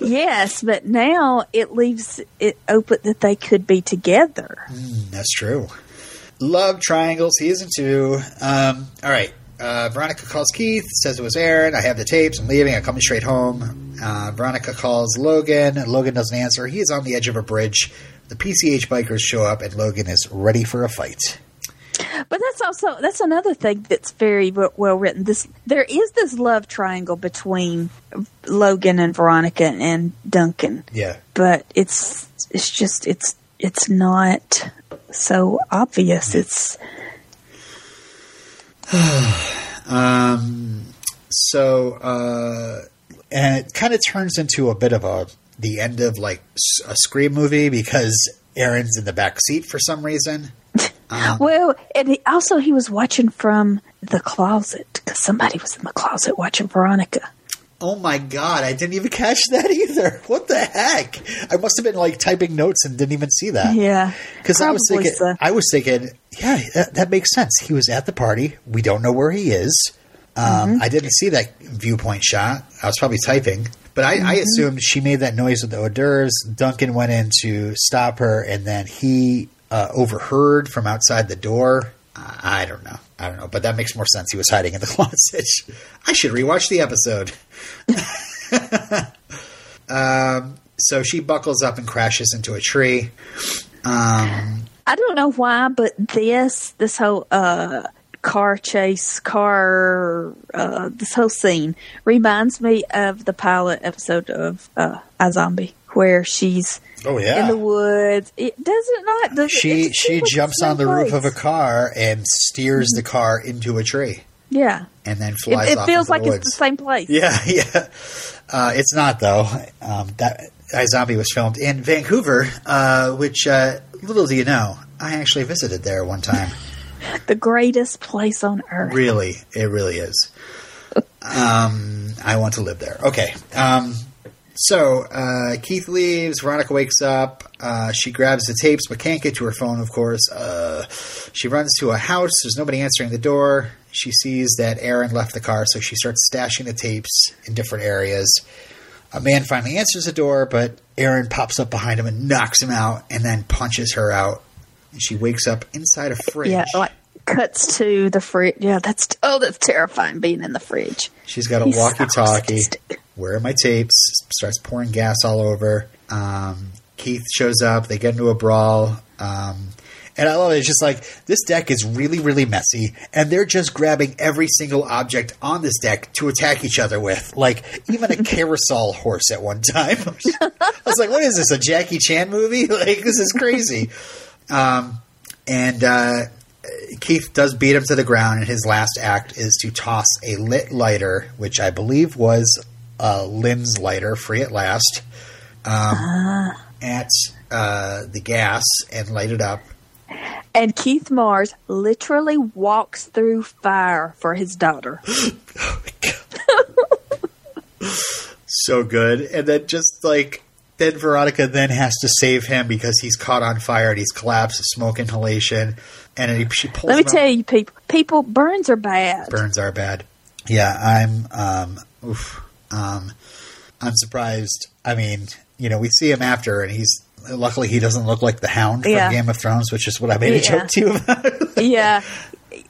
yes, but now it leaves it open that they could be together. That's true. Love triangles, season two. Um, all right. Uh, Veronica calls Keith, says it was Aaron. I have the tapes. I'm leaving. I'm coming straight home. Uh, Veronica calls Logan. Logan doesn't answer. He is on the edge of a bridge. The PCH bikers show up, and Logan is ready for a fight. But that's also that's another thing that's very well written. This there is this love triangle between Logan and Veronica and Duncan, Yeah. but it's it's just it's it's not so obvious. It's (sighs) Um, so, uh, and it kind of turns into a bit of a the end of like a Scream movie because Aaron's in the back seat for some reason. Um, well, and he, also he was watching from the closet because somebody was in the closet watching Veronica. oh my god, I didn't even catch that either. (laughs) What the heck? I must have been like typing notes and didn't even see that. Yeah, Because I was thinking, so. I was thinking, yeah, that, that makes sense. He was at the party. We don't know where he is. Um, Mm-hmm. I didn't see that viewpoint shot. I was probably typing, but I, Mm-hmm. I assumed she made that noise with the hors d'oeuvres. Duncan went in to stop her, and then he uh, overheard from outside the door. I don't know. I don't know, but that makes more sense. He was hiding in the (laughs) closet. I should rewatch the episode. (laughs) um, so she buckles up and crashes into a tree. Um, I don't know why, but this this whole uh, car chase, car uh, this whole scene reminds me of the pilot episode of uh, iZombie, where she's oh yeah, in the woods. It does it not? Does she it she jumps on the same roof of a car and steers the car into a tree. Yeah, and then it, flies it off feels like the it's the same place. (laughs) yeah yeah. Uh, it's not though. Um, that iZombie was filmed in Vancouver uh, which uh, little do you know I actually visited there one time. (laughs) The greatest place on earth. really it really is. (laughs) Um, I want to live there. Okay um, so uh, Keith leaves. Veronica wakes up. Uh, she grabs the tapes, but can't get to her phone. Of course, uh, she runs to a house. There's nobody answering the door. She sees that Aaron left the car, so she starts stashing the tapes in different areas. A man finally answers the door, but Aaron pops up behind him and knocks him out, and then punches her out. And she wakes up inside a fridge. Yeah, like cuts to the fridge. Yeah, that's oh, that's terrifying being in the fridge. She's got a walkie-talkie. sadistic. Where are my tapes? Starts pouring gas all over. Um, Keith shows up. They get into a brawl. Um, and I love it. It's just like this deck is really, really messy, and they're just grabbing every single object on this deck to attack each other with. Like even a (laughs) carousel horse at one time. I was like, "What is this? A Jackie Chan movie? (laughs) Like this is crazy." Um, and uh, Keith does beat him to the ground, and his last act is to toss a lit lighter, which I believe was uh, Lynn's lighter, free at last, um, at uh, the gas and light it up. And Keith Mars literally walks through fire for his daughter. (gasps) (laughs) So good. And then just like, then Veronica then has to save him because he's caught on fire and he's collapsed, smoke inhalation. And he, she pulls Let me tell you, people, people burns are bad. burns are bad. Yeah, I'm um oof, um I'm surprised. I mean, you know, we see him after and he's luckily he doesn't look like the hound from Yeah. Game of Thrones, which is what I made a Yeah. joke to you about. (laughs) yeah,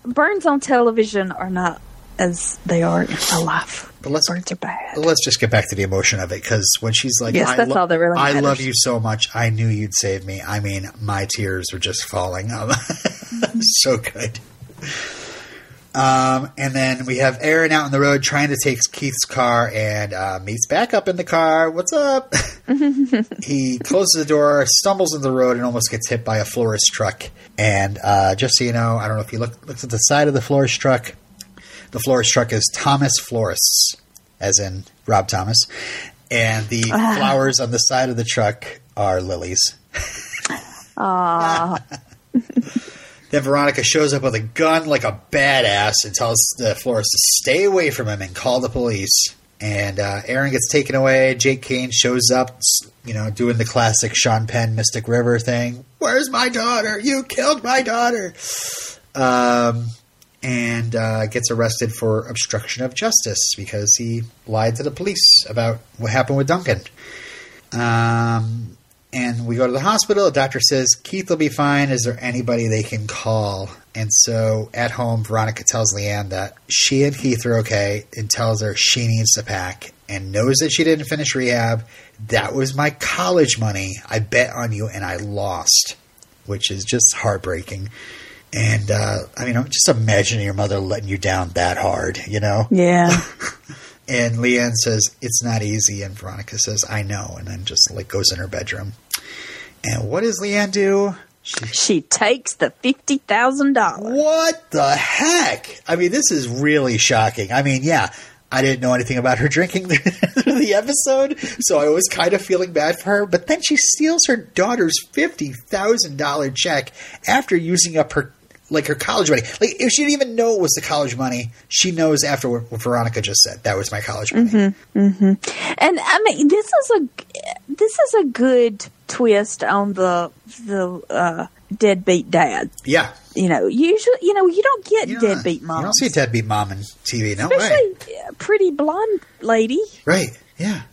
burns on television are not as they are in real life. But let's- burns are bad. Let's just get back to the emotion of it because when she's like, Yes, I, that's lo- all that really I matters. love you so much. I knew you'd save me. I mean, my tears were just falling. (laughs) So good. Um, and then we have Aaron out on the road trying to take Keith's car and uh, meets back up in the car. What's up? (laughs) he closes the door, stumbles in the road, and almost gets hit by a florist truck. And uh, just so you know, I don't know if you look looks at the side of the florist truck. The florist truck is Thomas Florists, as in Rob Thomas, and the flowers on the side of the truck are lilies. Aw, (laughs) Then Veronica shows up with a gun like a badass and tells the florist to stay away from him and call the police. And uh, Aaron gets taken away. Jake Kane shows up, you know, doing the classic Sean Penn Mystic River thing. Where's my daughter? You killed my daughter. Um, and uh, gets arrested for obstruction of justice because he lied to the police about what happened with Duncan. Um, and we go to the hospital. The doctor says Keith will be fine. Is there anybody they can call? And so at home, Veronica tells Lianne that she and Keith are okay and tells her she needs to pack and knows that she didn't finish rehab. That was my college money. I bet on you and I lost, which is just heartbreaking. And uh, I mean, I'm just imagining your mother letting you down that hard, you know? yeah. (laughs) And Lianne says, It's not easy. And Veronica says, I know. And then just like goes in her bedroom. And what does Lianne do? She takes the fifty thousand dollars. What the heck? I mean, this is really shocking. I mean, yeah, I didn't know anything about her drinking (laughs) the episode, so I was kind of feeling bad for her. But then she steals her daughter's fifty thousand dollar check after using up her like her college money. Like if she didn't even know it was the college money, she knows after what Veronica just said that was my college money. Mm-hmm, mm-hmm. And I mean, this is a this is a good twist on the the uh, deadbeat dad. Yeah, you know, usually you know you don't get know, deadbeat mom. You don't see a deadbeat mom in TV, no Especially way. a pretty blonde lady, right? Yeah.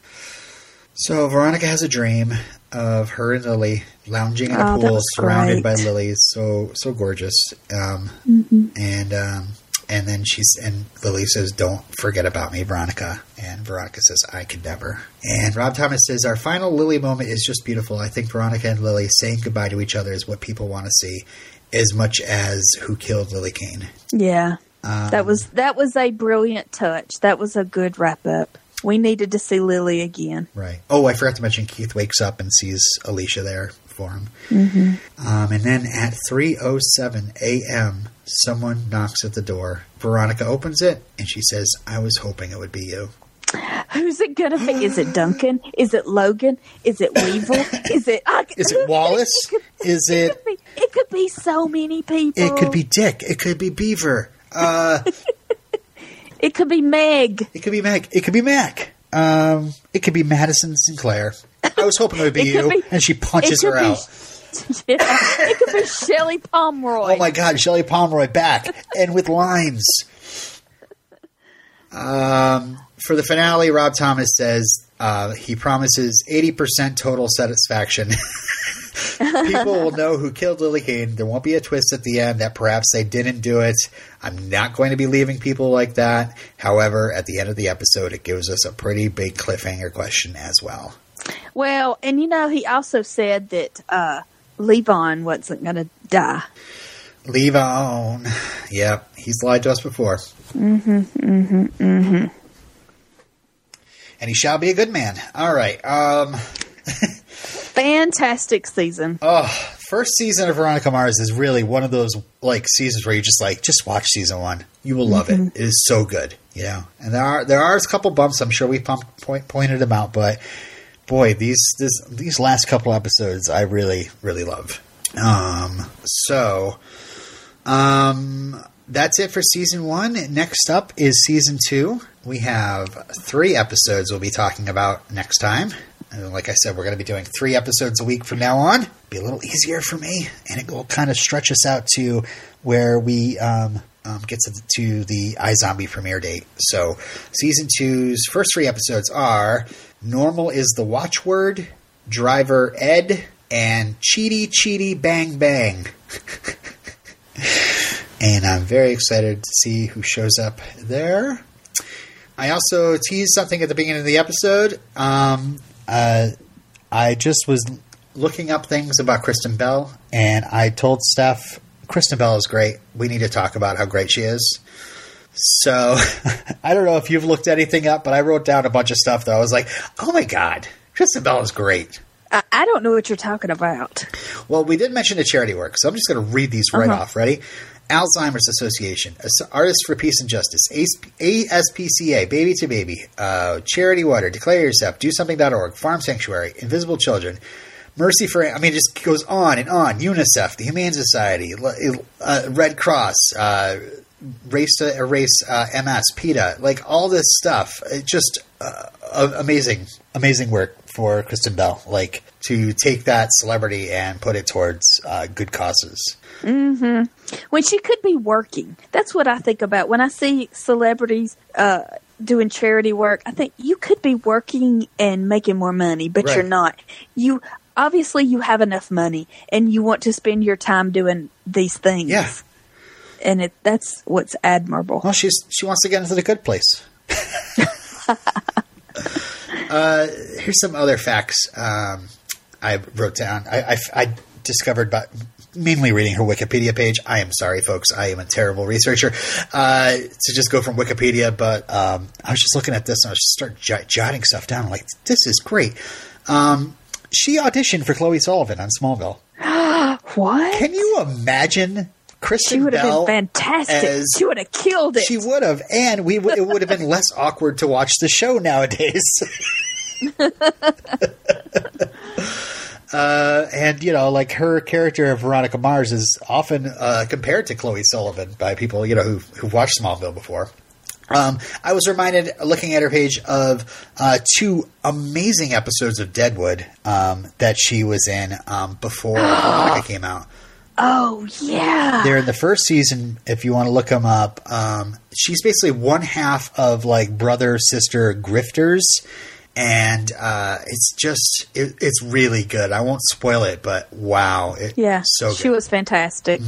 So Veronica has a dream of her and Lily lounging in a Oh, pool surrounded by lilies, so so gorgeous. Um, Mm-hmm. And um, and then she's and Lily says, "Don't forget about me, Veronica." And Veronica says, "I could never." And Rob Thomas says, "Our final Lily moment is just beautiful. I think Veronica and Lily saying goodbye to each other is what people want to see, as much as who killed Lily Kane." Yeah, Um, that was that was a brilliant touch. That was a good wrap up. We needed to see Lily again. Right. Oh, I forgot to mention Keith wakes up and sees Alicia there for him. Mm-hmm. Um, and then at 3:07 a.m., someone knocks at the door. Veronica opens it and she says, "I was hoping it would be you." Who's it gonna be? Is it Duncan? Is it Logan? Is it Weevil? (laughs) Is it? I, Is it Wallace? could- Is it? it? Could be, it could be so many people. It could be Dick. It could be Beaver. Uh, (laughs) It could be Meg. it could be Meg. It could be Mac. Um, it could be Madison Sinclair. I was hoping it would be (laughs) It you, be- and she punches her be. out. (laughs) Yeah, it could be Shelley Pomeroy. Oh my God, Shelley Pomeroy back and with lines. Um, for the finale, Rob Thomas says uh, he promises 80% total satisfaction. (laughs) People will know who killed Lily Kane. There won't be a twist at the end that perhaps they didn't do it. I'm not going to be leaving people like that. However, at the end of the episode, it gives us a pretty big cliffhanger question as well. Well, and you know, he also said that uh, Levon wasn't going to die. Leave on. Yep, he's lied to us before. Mm-hmm, mm-hmm, mm-hmm. And he shall be a good man. All right. Um, (laughs) Fantastic season. Oh, first season of Veronica Mars is really one of those like seasons where you just like just watch season one. You will love it. It is so good, you know. And there are there are a couple bumps. I'm sure we pumped, point, pointed them out, but boy, these this these last couple episodes I really really love. Um, so, um, that's it for season one. Next up is season two. We have three episodes we'll be talking about next time. And like I said, we're going to be doing three episodes a week from now on. Be a little easier for me, and it will kind of stretch us out to where we um, um, get to the, to the iZombie premiere date. So, season two's first three episodes are "Normal is the Watchword," "Driver Ed," and "Cheaty Cheaty Bang Bang." (laughs) and I'm very excited to see who shows up there. I also teased something at the beginning of the episode. Um, uh, I just was looking up things about Kristen Bell, and I told Steph, Kristen Bell is great. We need to talk about how great she is. So (laughs) I don't know if you've looked anything up, but I wrote down a bunch of stuff that I was like, oh my God, Kristen Bell is great. I, don't know what you're talking about. Well, we did mention the charity work, so I'm just going to read these right Uh-huh. off. Ready? Alzheimer's Association, Artists for Peace and Justice, ASPCA, Baby to Baby, uh, Charity Water, Declare Yourself, Do Something.org, Farm Sanctuary, Invisible Children, Mercy for, I mean, it just goes on and on. UNICEF, the Humane Society, uh, Red Cross, uh, Race to Erase uh, MS, PETA, like all this stuff. It just uh, amazing, amazing work for Kristen Bell. Like to take that celebrity and put it towards uh, good causes. When she could be working. That's what I think about when I see celebrities uh, doing charity work. I think you could be working and making more money, but Right. you're not. You obviously you have enough money and you want to spend your time doing these things. Yeah. And it, that's what's admirable. Well, she's she wants to get into the good place. (laughs) uh, here's some other facts um, I wrote down. I, I, I discovered by mainly reading her Wikipedia page. I am sorry, folks. I am a terrible researcher uh, to just go from Wikipedia. But um, I was just looking at this and I was just start j- jotting stuff down. I'm like, this is great. Um, she auditioned for Chloe Sullivan on Smallville. (gasps) What? Can you imagine Kristen she would have been fantastic. as- she would have killed it. She would have, and we w- it would have been (laughs) less awkward to watch the show nowadays. (laughs) uh, and you know, like her character of Veronica Mars is often uh, compared to Chloe Sullivan by people you know who who've watched Smallville before. Um, I was reminded, looking at her page, of uh, two amazing episodes of Deadwood um, that she was in um, before (gasps) Veronica came out. oh yeah. They're in the first season. If you want to look them up, um, she's basically one half of like brother sister grifters, and uh, it's just it, it's really good. I won't spoil it, but wow, it, yeah. so she was fantastic.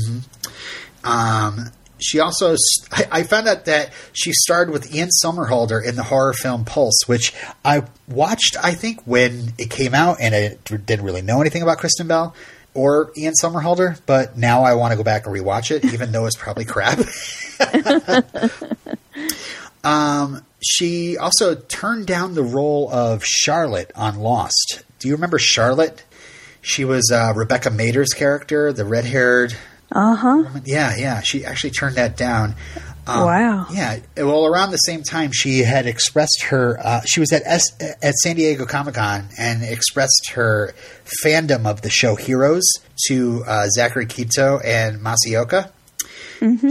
Um, she also, I, I found out that she starred with Ian Somerhalder in the horror film Pulse, which I watched, I think, when it came out, and I didn't really know anything about Kristen Bell or Ian Somerhalder, but now I want to go back and rewatch it, even though it's probably crap. (laughs) (laughs) um, she also turned down the role of Charlotte on Lost. Do you remember Charlotte? She was uh, Rebecca Mader's character, the red haired Uh huh. yeah, yeah. She actually turned that down. Um, Wow. Yeah. Well, around the same time, she had expressed her. Uh, she was at S, at San Diego Comic Con and expressed her fandom of the show Heroes to uh, Zachary Quinto and Masi Oka.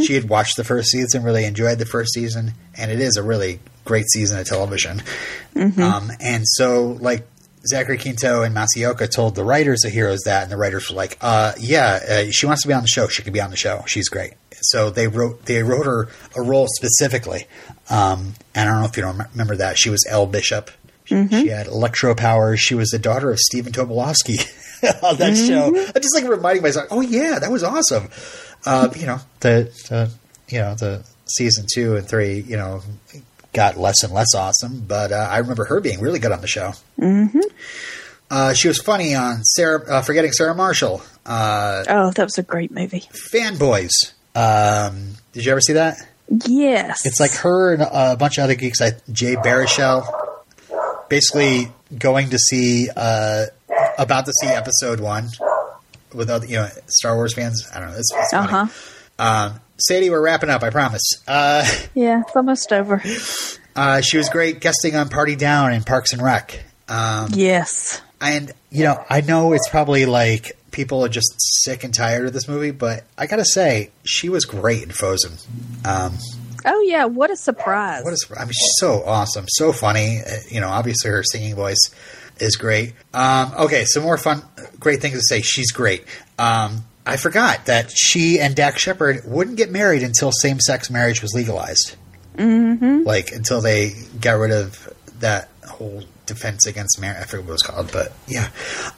She had watched the first season, really enjoyed the first season, and it is a really great season of television. Um, and so, like, Zachary Quinto and Masi Oka told the writers of Heroes that, and the writers were like, uh, "Yeah, uh, she wants to be on the show. She can be on the show. She's great." So they wrote they wrote her a role specifically. Um, and I don't know if you don't remember that she was Elle Bishop. She, she had electro powers. She was the daughter of Stephen Tobolowsky (laughs) on that show. I'm just like reminding myself, "Oh yeah, that was awesome." Uh, you know the, the you know the season two and three, you know, got less and less awesome. But uh, I remember her being really good on the show. Mm-hmm. Uh, she was funny on Sarah, uh, forgetting Sarah Marshall, uh, Oh, that was a great movie. Fanboys. Um, did you ever see that? Yes. It's like her and a bunch of other geeks, like Jay Baruchel, basically going to see, uh, about to see episode one with other, you know, Star Wars fans. I don't know. It's, it's Uh funny. huh. Um, Sadie, we're wrapping up. I promise. Uh, Yeah, it's almost over. (laughs) uh, she was great guesting on Party Down and Parks and Rec. Um, Yes. and you know, I know it's probably like people are just sick and tired of this movie, but I gotta say, she was great in Frozen. Um, Oh yeah, what a surprise. what is? I mean, she's so awesome, so funny. Uh, You know, obviously her singing voice is great. Um, okay, some more fun, great things to say. She's great. Um, I forgot that she and Dax Shepard wouldn't get married until same-sex marriage was legalized. Mm-hmm. Like until they got rid of that whole defense against marriage. I forget what it was called, but yeah.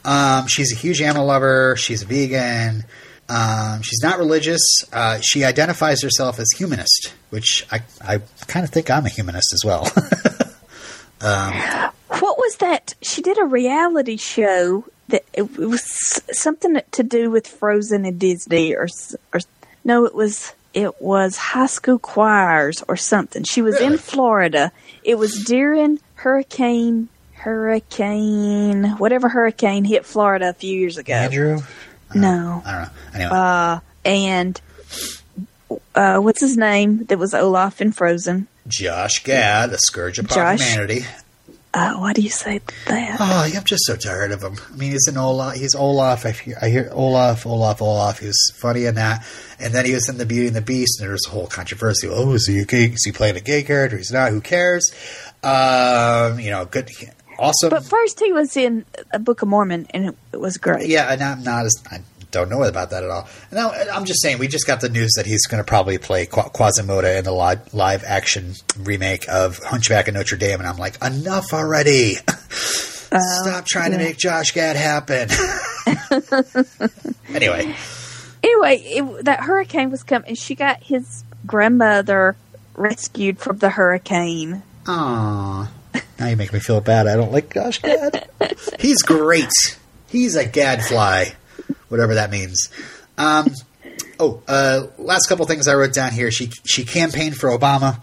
Um, she's a huge animal lover. She's a vegan. Um, she's not religious. Uh, she identifies herself as humanist, which I, I kind of think I'm a humanist as well. (laughs) What was that? She did a reality show that it, it was something to do with Frozen and Disney, or or no, it was it was high school choirs or something. She was Really? in Florida. It was during Hurricane Hurricane whatever hurricane hit Florida a few years ago. Andrew? No, I don't know. Anyway. uh, and uh, what's his name? That was Olaf in Frozen. Josh Gad, the scourge of Josh? humanity. Uh, why do you say that? Oh, I'm just so tired of him. I mean, he's an Olaf. He's Olaf. I hear, I hear Olaf, Olaf, Olaf. He was funny in that, and then he was in the Beauty and the Beast, and there was a whole controversy. Oh, is he a gay? Is he playing a gay character? He's not. Who cares? Um, you know, good, awesome. But first, he was in a Book of Mormon, and it, it was great. yeah, and I'm not as. I don't know about that at all. And now I'm just saying, we just got the news that he's going to probably play Qu- Quasimodo in the live, live action remake of Hunchback of Notre Dame, and I'm like, enough already. (laughs) Oh, Stop trying to make Josh Gad happen. (laughs) anyway, Anyway, it, that hurricane was coming, and she got his grandmother rescued from the hurricane. Aw. Now you make me feel bad. I don't like Josh Gad. (laughs) He's great. He's a gadfly, whatever that means. Um, oh, uh, last couple things I wrote down here. She she campaigned for Obama,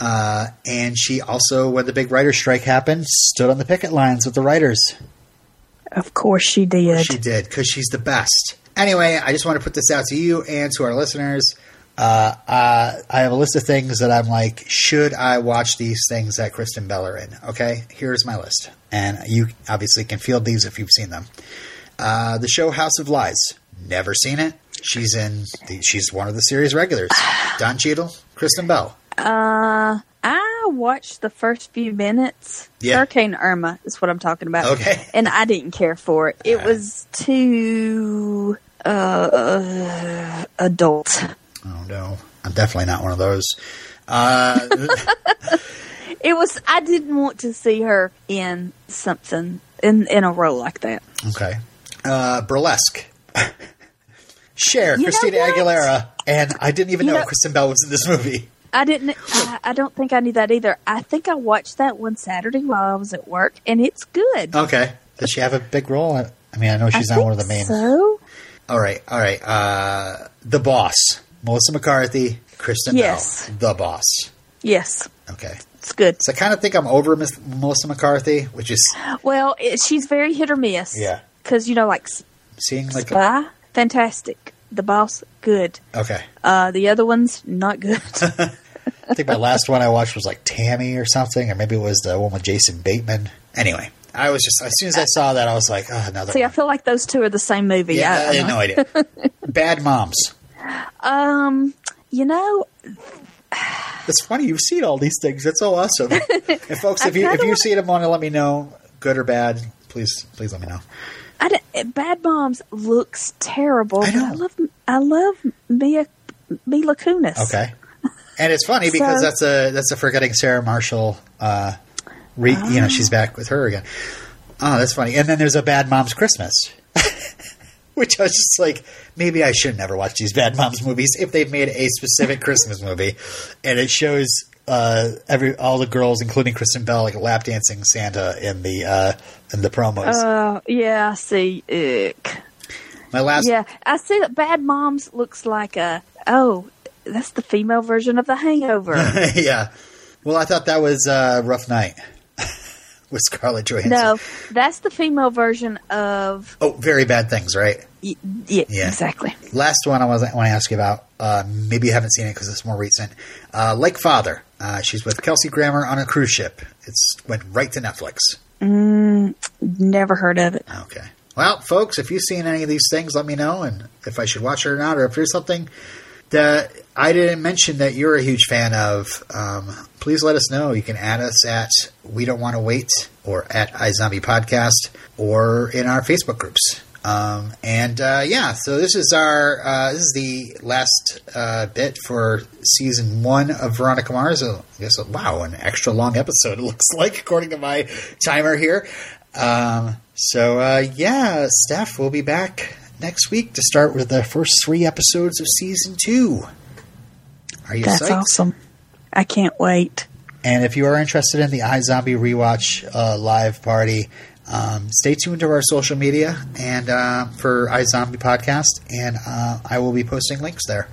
uh, and she also, when the big writer strike happened, stood on the picket lines with the writers. Of course, she did. She did because she's the best. Anyway, I just want to put this out to you and to our listeners. Uh, uh, I have a list of things that I'm like, should I watch these things that Kristen Bell are in? Okay, here's my list, and you obviously can field these if you've seen them. Uh, the show House of Lies, never seen it. She's in. The, she's one of the series regulars. Don Cheadle, Kristen Bell. Uh, I watched the first few minutes. Yeah. Hurricane Irma is what I'm talking about. Okay. And I didn't care for it. It Alright. was too uh, adult. Oh no, I'm definitely not one of those. Uh, (laughs) (laughs) It was. I didn't want to see her in something in in a role like that. okay, uh, burlesque. (laughs) Cher, You Christina? Aguilera, and I didn't even You know, know- Kristen Bell was in this movie. I didn't. I, I don't think I knew that either. I think I watched that one Saturday while I was at work, and it's good. Okay, does she have a big role? I I mean, I know she's I not one of the main. So All right, all right. Uh, the boss, Melissa McCarthy, Kristen Yes. Bell, the boss. yes, Okay, it's good. so I kind of think I'm over Miss Melissa McCarthy, which is Well, it, she's very hit or miss. Yeah. Because you know, like seeing like. Spy, fantastic. The boss, good. okay, Uh, the other ones, not good. (laughs) I think my last one I watched was like Tammy or something, or maybe it was the one with Jason Bateman. Anyway, I was just as soon as I saw that, I was like, oh, another. See, I feel like those two are the same movie. yeah, I, I, had no idea. (laughs) Bad Moms. Um, you know, It's funny you've seen all these things. That's so awesome. (laughs) and folks, if you if you wanna- see them, want to let me know, good or bad, please please let me know. I don't- Bad Moms looks terrible. I I love, I love Mia Mila Kunis. Okay. And it's funny (laughs) because So- that's a that's a forgetting Sarah Marshall. Uh, re, You know, she's back with her again. Oh, that's funny. And then there's a Bad Moms Christmas, (laughs) which I was just like, maybe I should never watch these Bad Moms movies if they've made a specific Christmas movie, and it shows uh, every all the girls, including Kristen Bell, like lap dancing Santa in the uh, in the promos. Uh, yeah, I see. Ick. My last, Yeah, I see that Bad Moms looks like a oh, that's the female version of The Hangover. (laughs) yeah. Well, I thought that was uh, Rough Night (laughs) with Scarlett Johansson. no, that's the female version of Oh, very bad things, right? y- yeah, Yeah. exactly. Last one I was want to ask you about. Uh, maybe you haven't seen it because it's more recent. Uh, like Father, uh, she's with Kelsey Grammer on a cruise ship. It's went right to Netflix. Never heard of it. Okay. Well, folks, if you've seen any of these things, let me know, and if I should watch it or not, or if there's something that I didn't mention that you're a huge fan of, um, please let us know. You can add us at We Don't Want to Wait or at iZombie Podcast or in our Facebook groups. Um, and uh, yeah, so this is our uh, this is the last uh, bit for season one of Veronica Mars. I guess wow, an extra long episode. It looks (laughs) like according to my timer here. Um, so uh, yeah, Steph will be back next week to start with the first three episodes of season two. Are you That's psyched? awesome. I can't wait. And if you are interested in the iZombie rewatch uh, live party, um, stay tuned to our social media and uh, for iZombie podcast, and uh, I will be posting links there.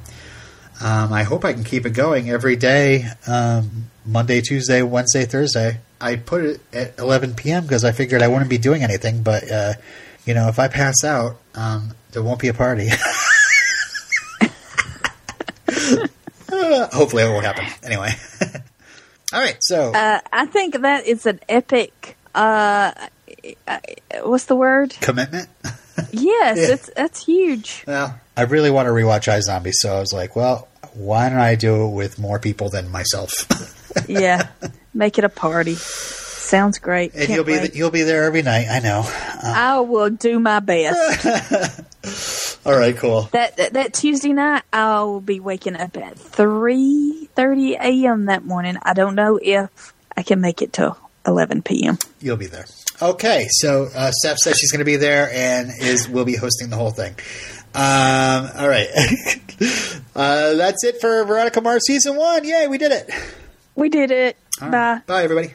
Um, I hope I can keep it going every day, um, Monday, Tuesday, Wednesday, Thursday. I put it at 11 p.m. because I figured I wouldn't be doing anything, but uh, you know, if I pass out, um, there won't be a party. (laughs) Hopefully, it won't happen. Anyway. (laughs) All right, so Uh, I think that is an epic. Uh, uh, what's the word? commitment. (laughs) Yes, Yeah. it's that's huge. Well, I really want to rewatch iZombie, so I was like, well, why don't I do it with more people than myself? (laughs) Yeah, make it a party. Sounds great. and Can't you'll be wait. you'll be there every night. I know. I will do my best. (laughs) All right, cool. that, that that Tuesday night, I will be waking up at three thirty a.m. that morning. I don't know if I can make it till eleven p.m. You'll be there. Okay, so uh, Steph says she's going to be there and is will be hosting the whole thing. Um, all right, (laughs) uh, that's it for Veronica Mars season one. Yay, we did it. We did it. All Bye. Bye, everybody.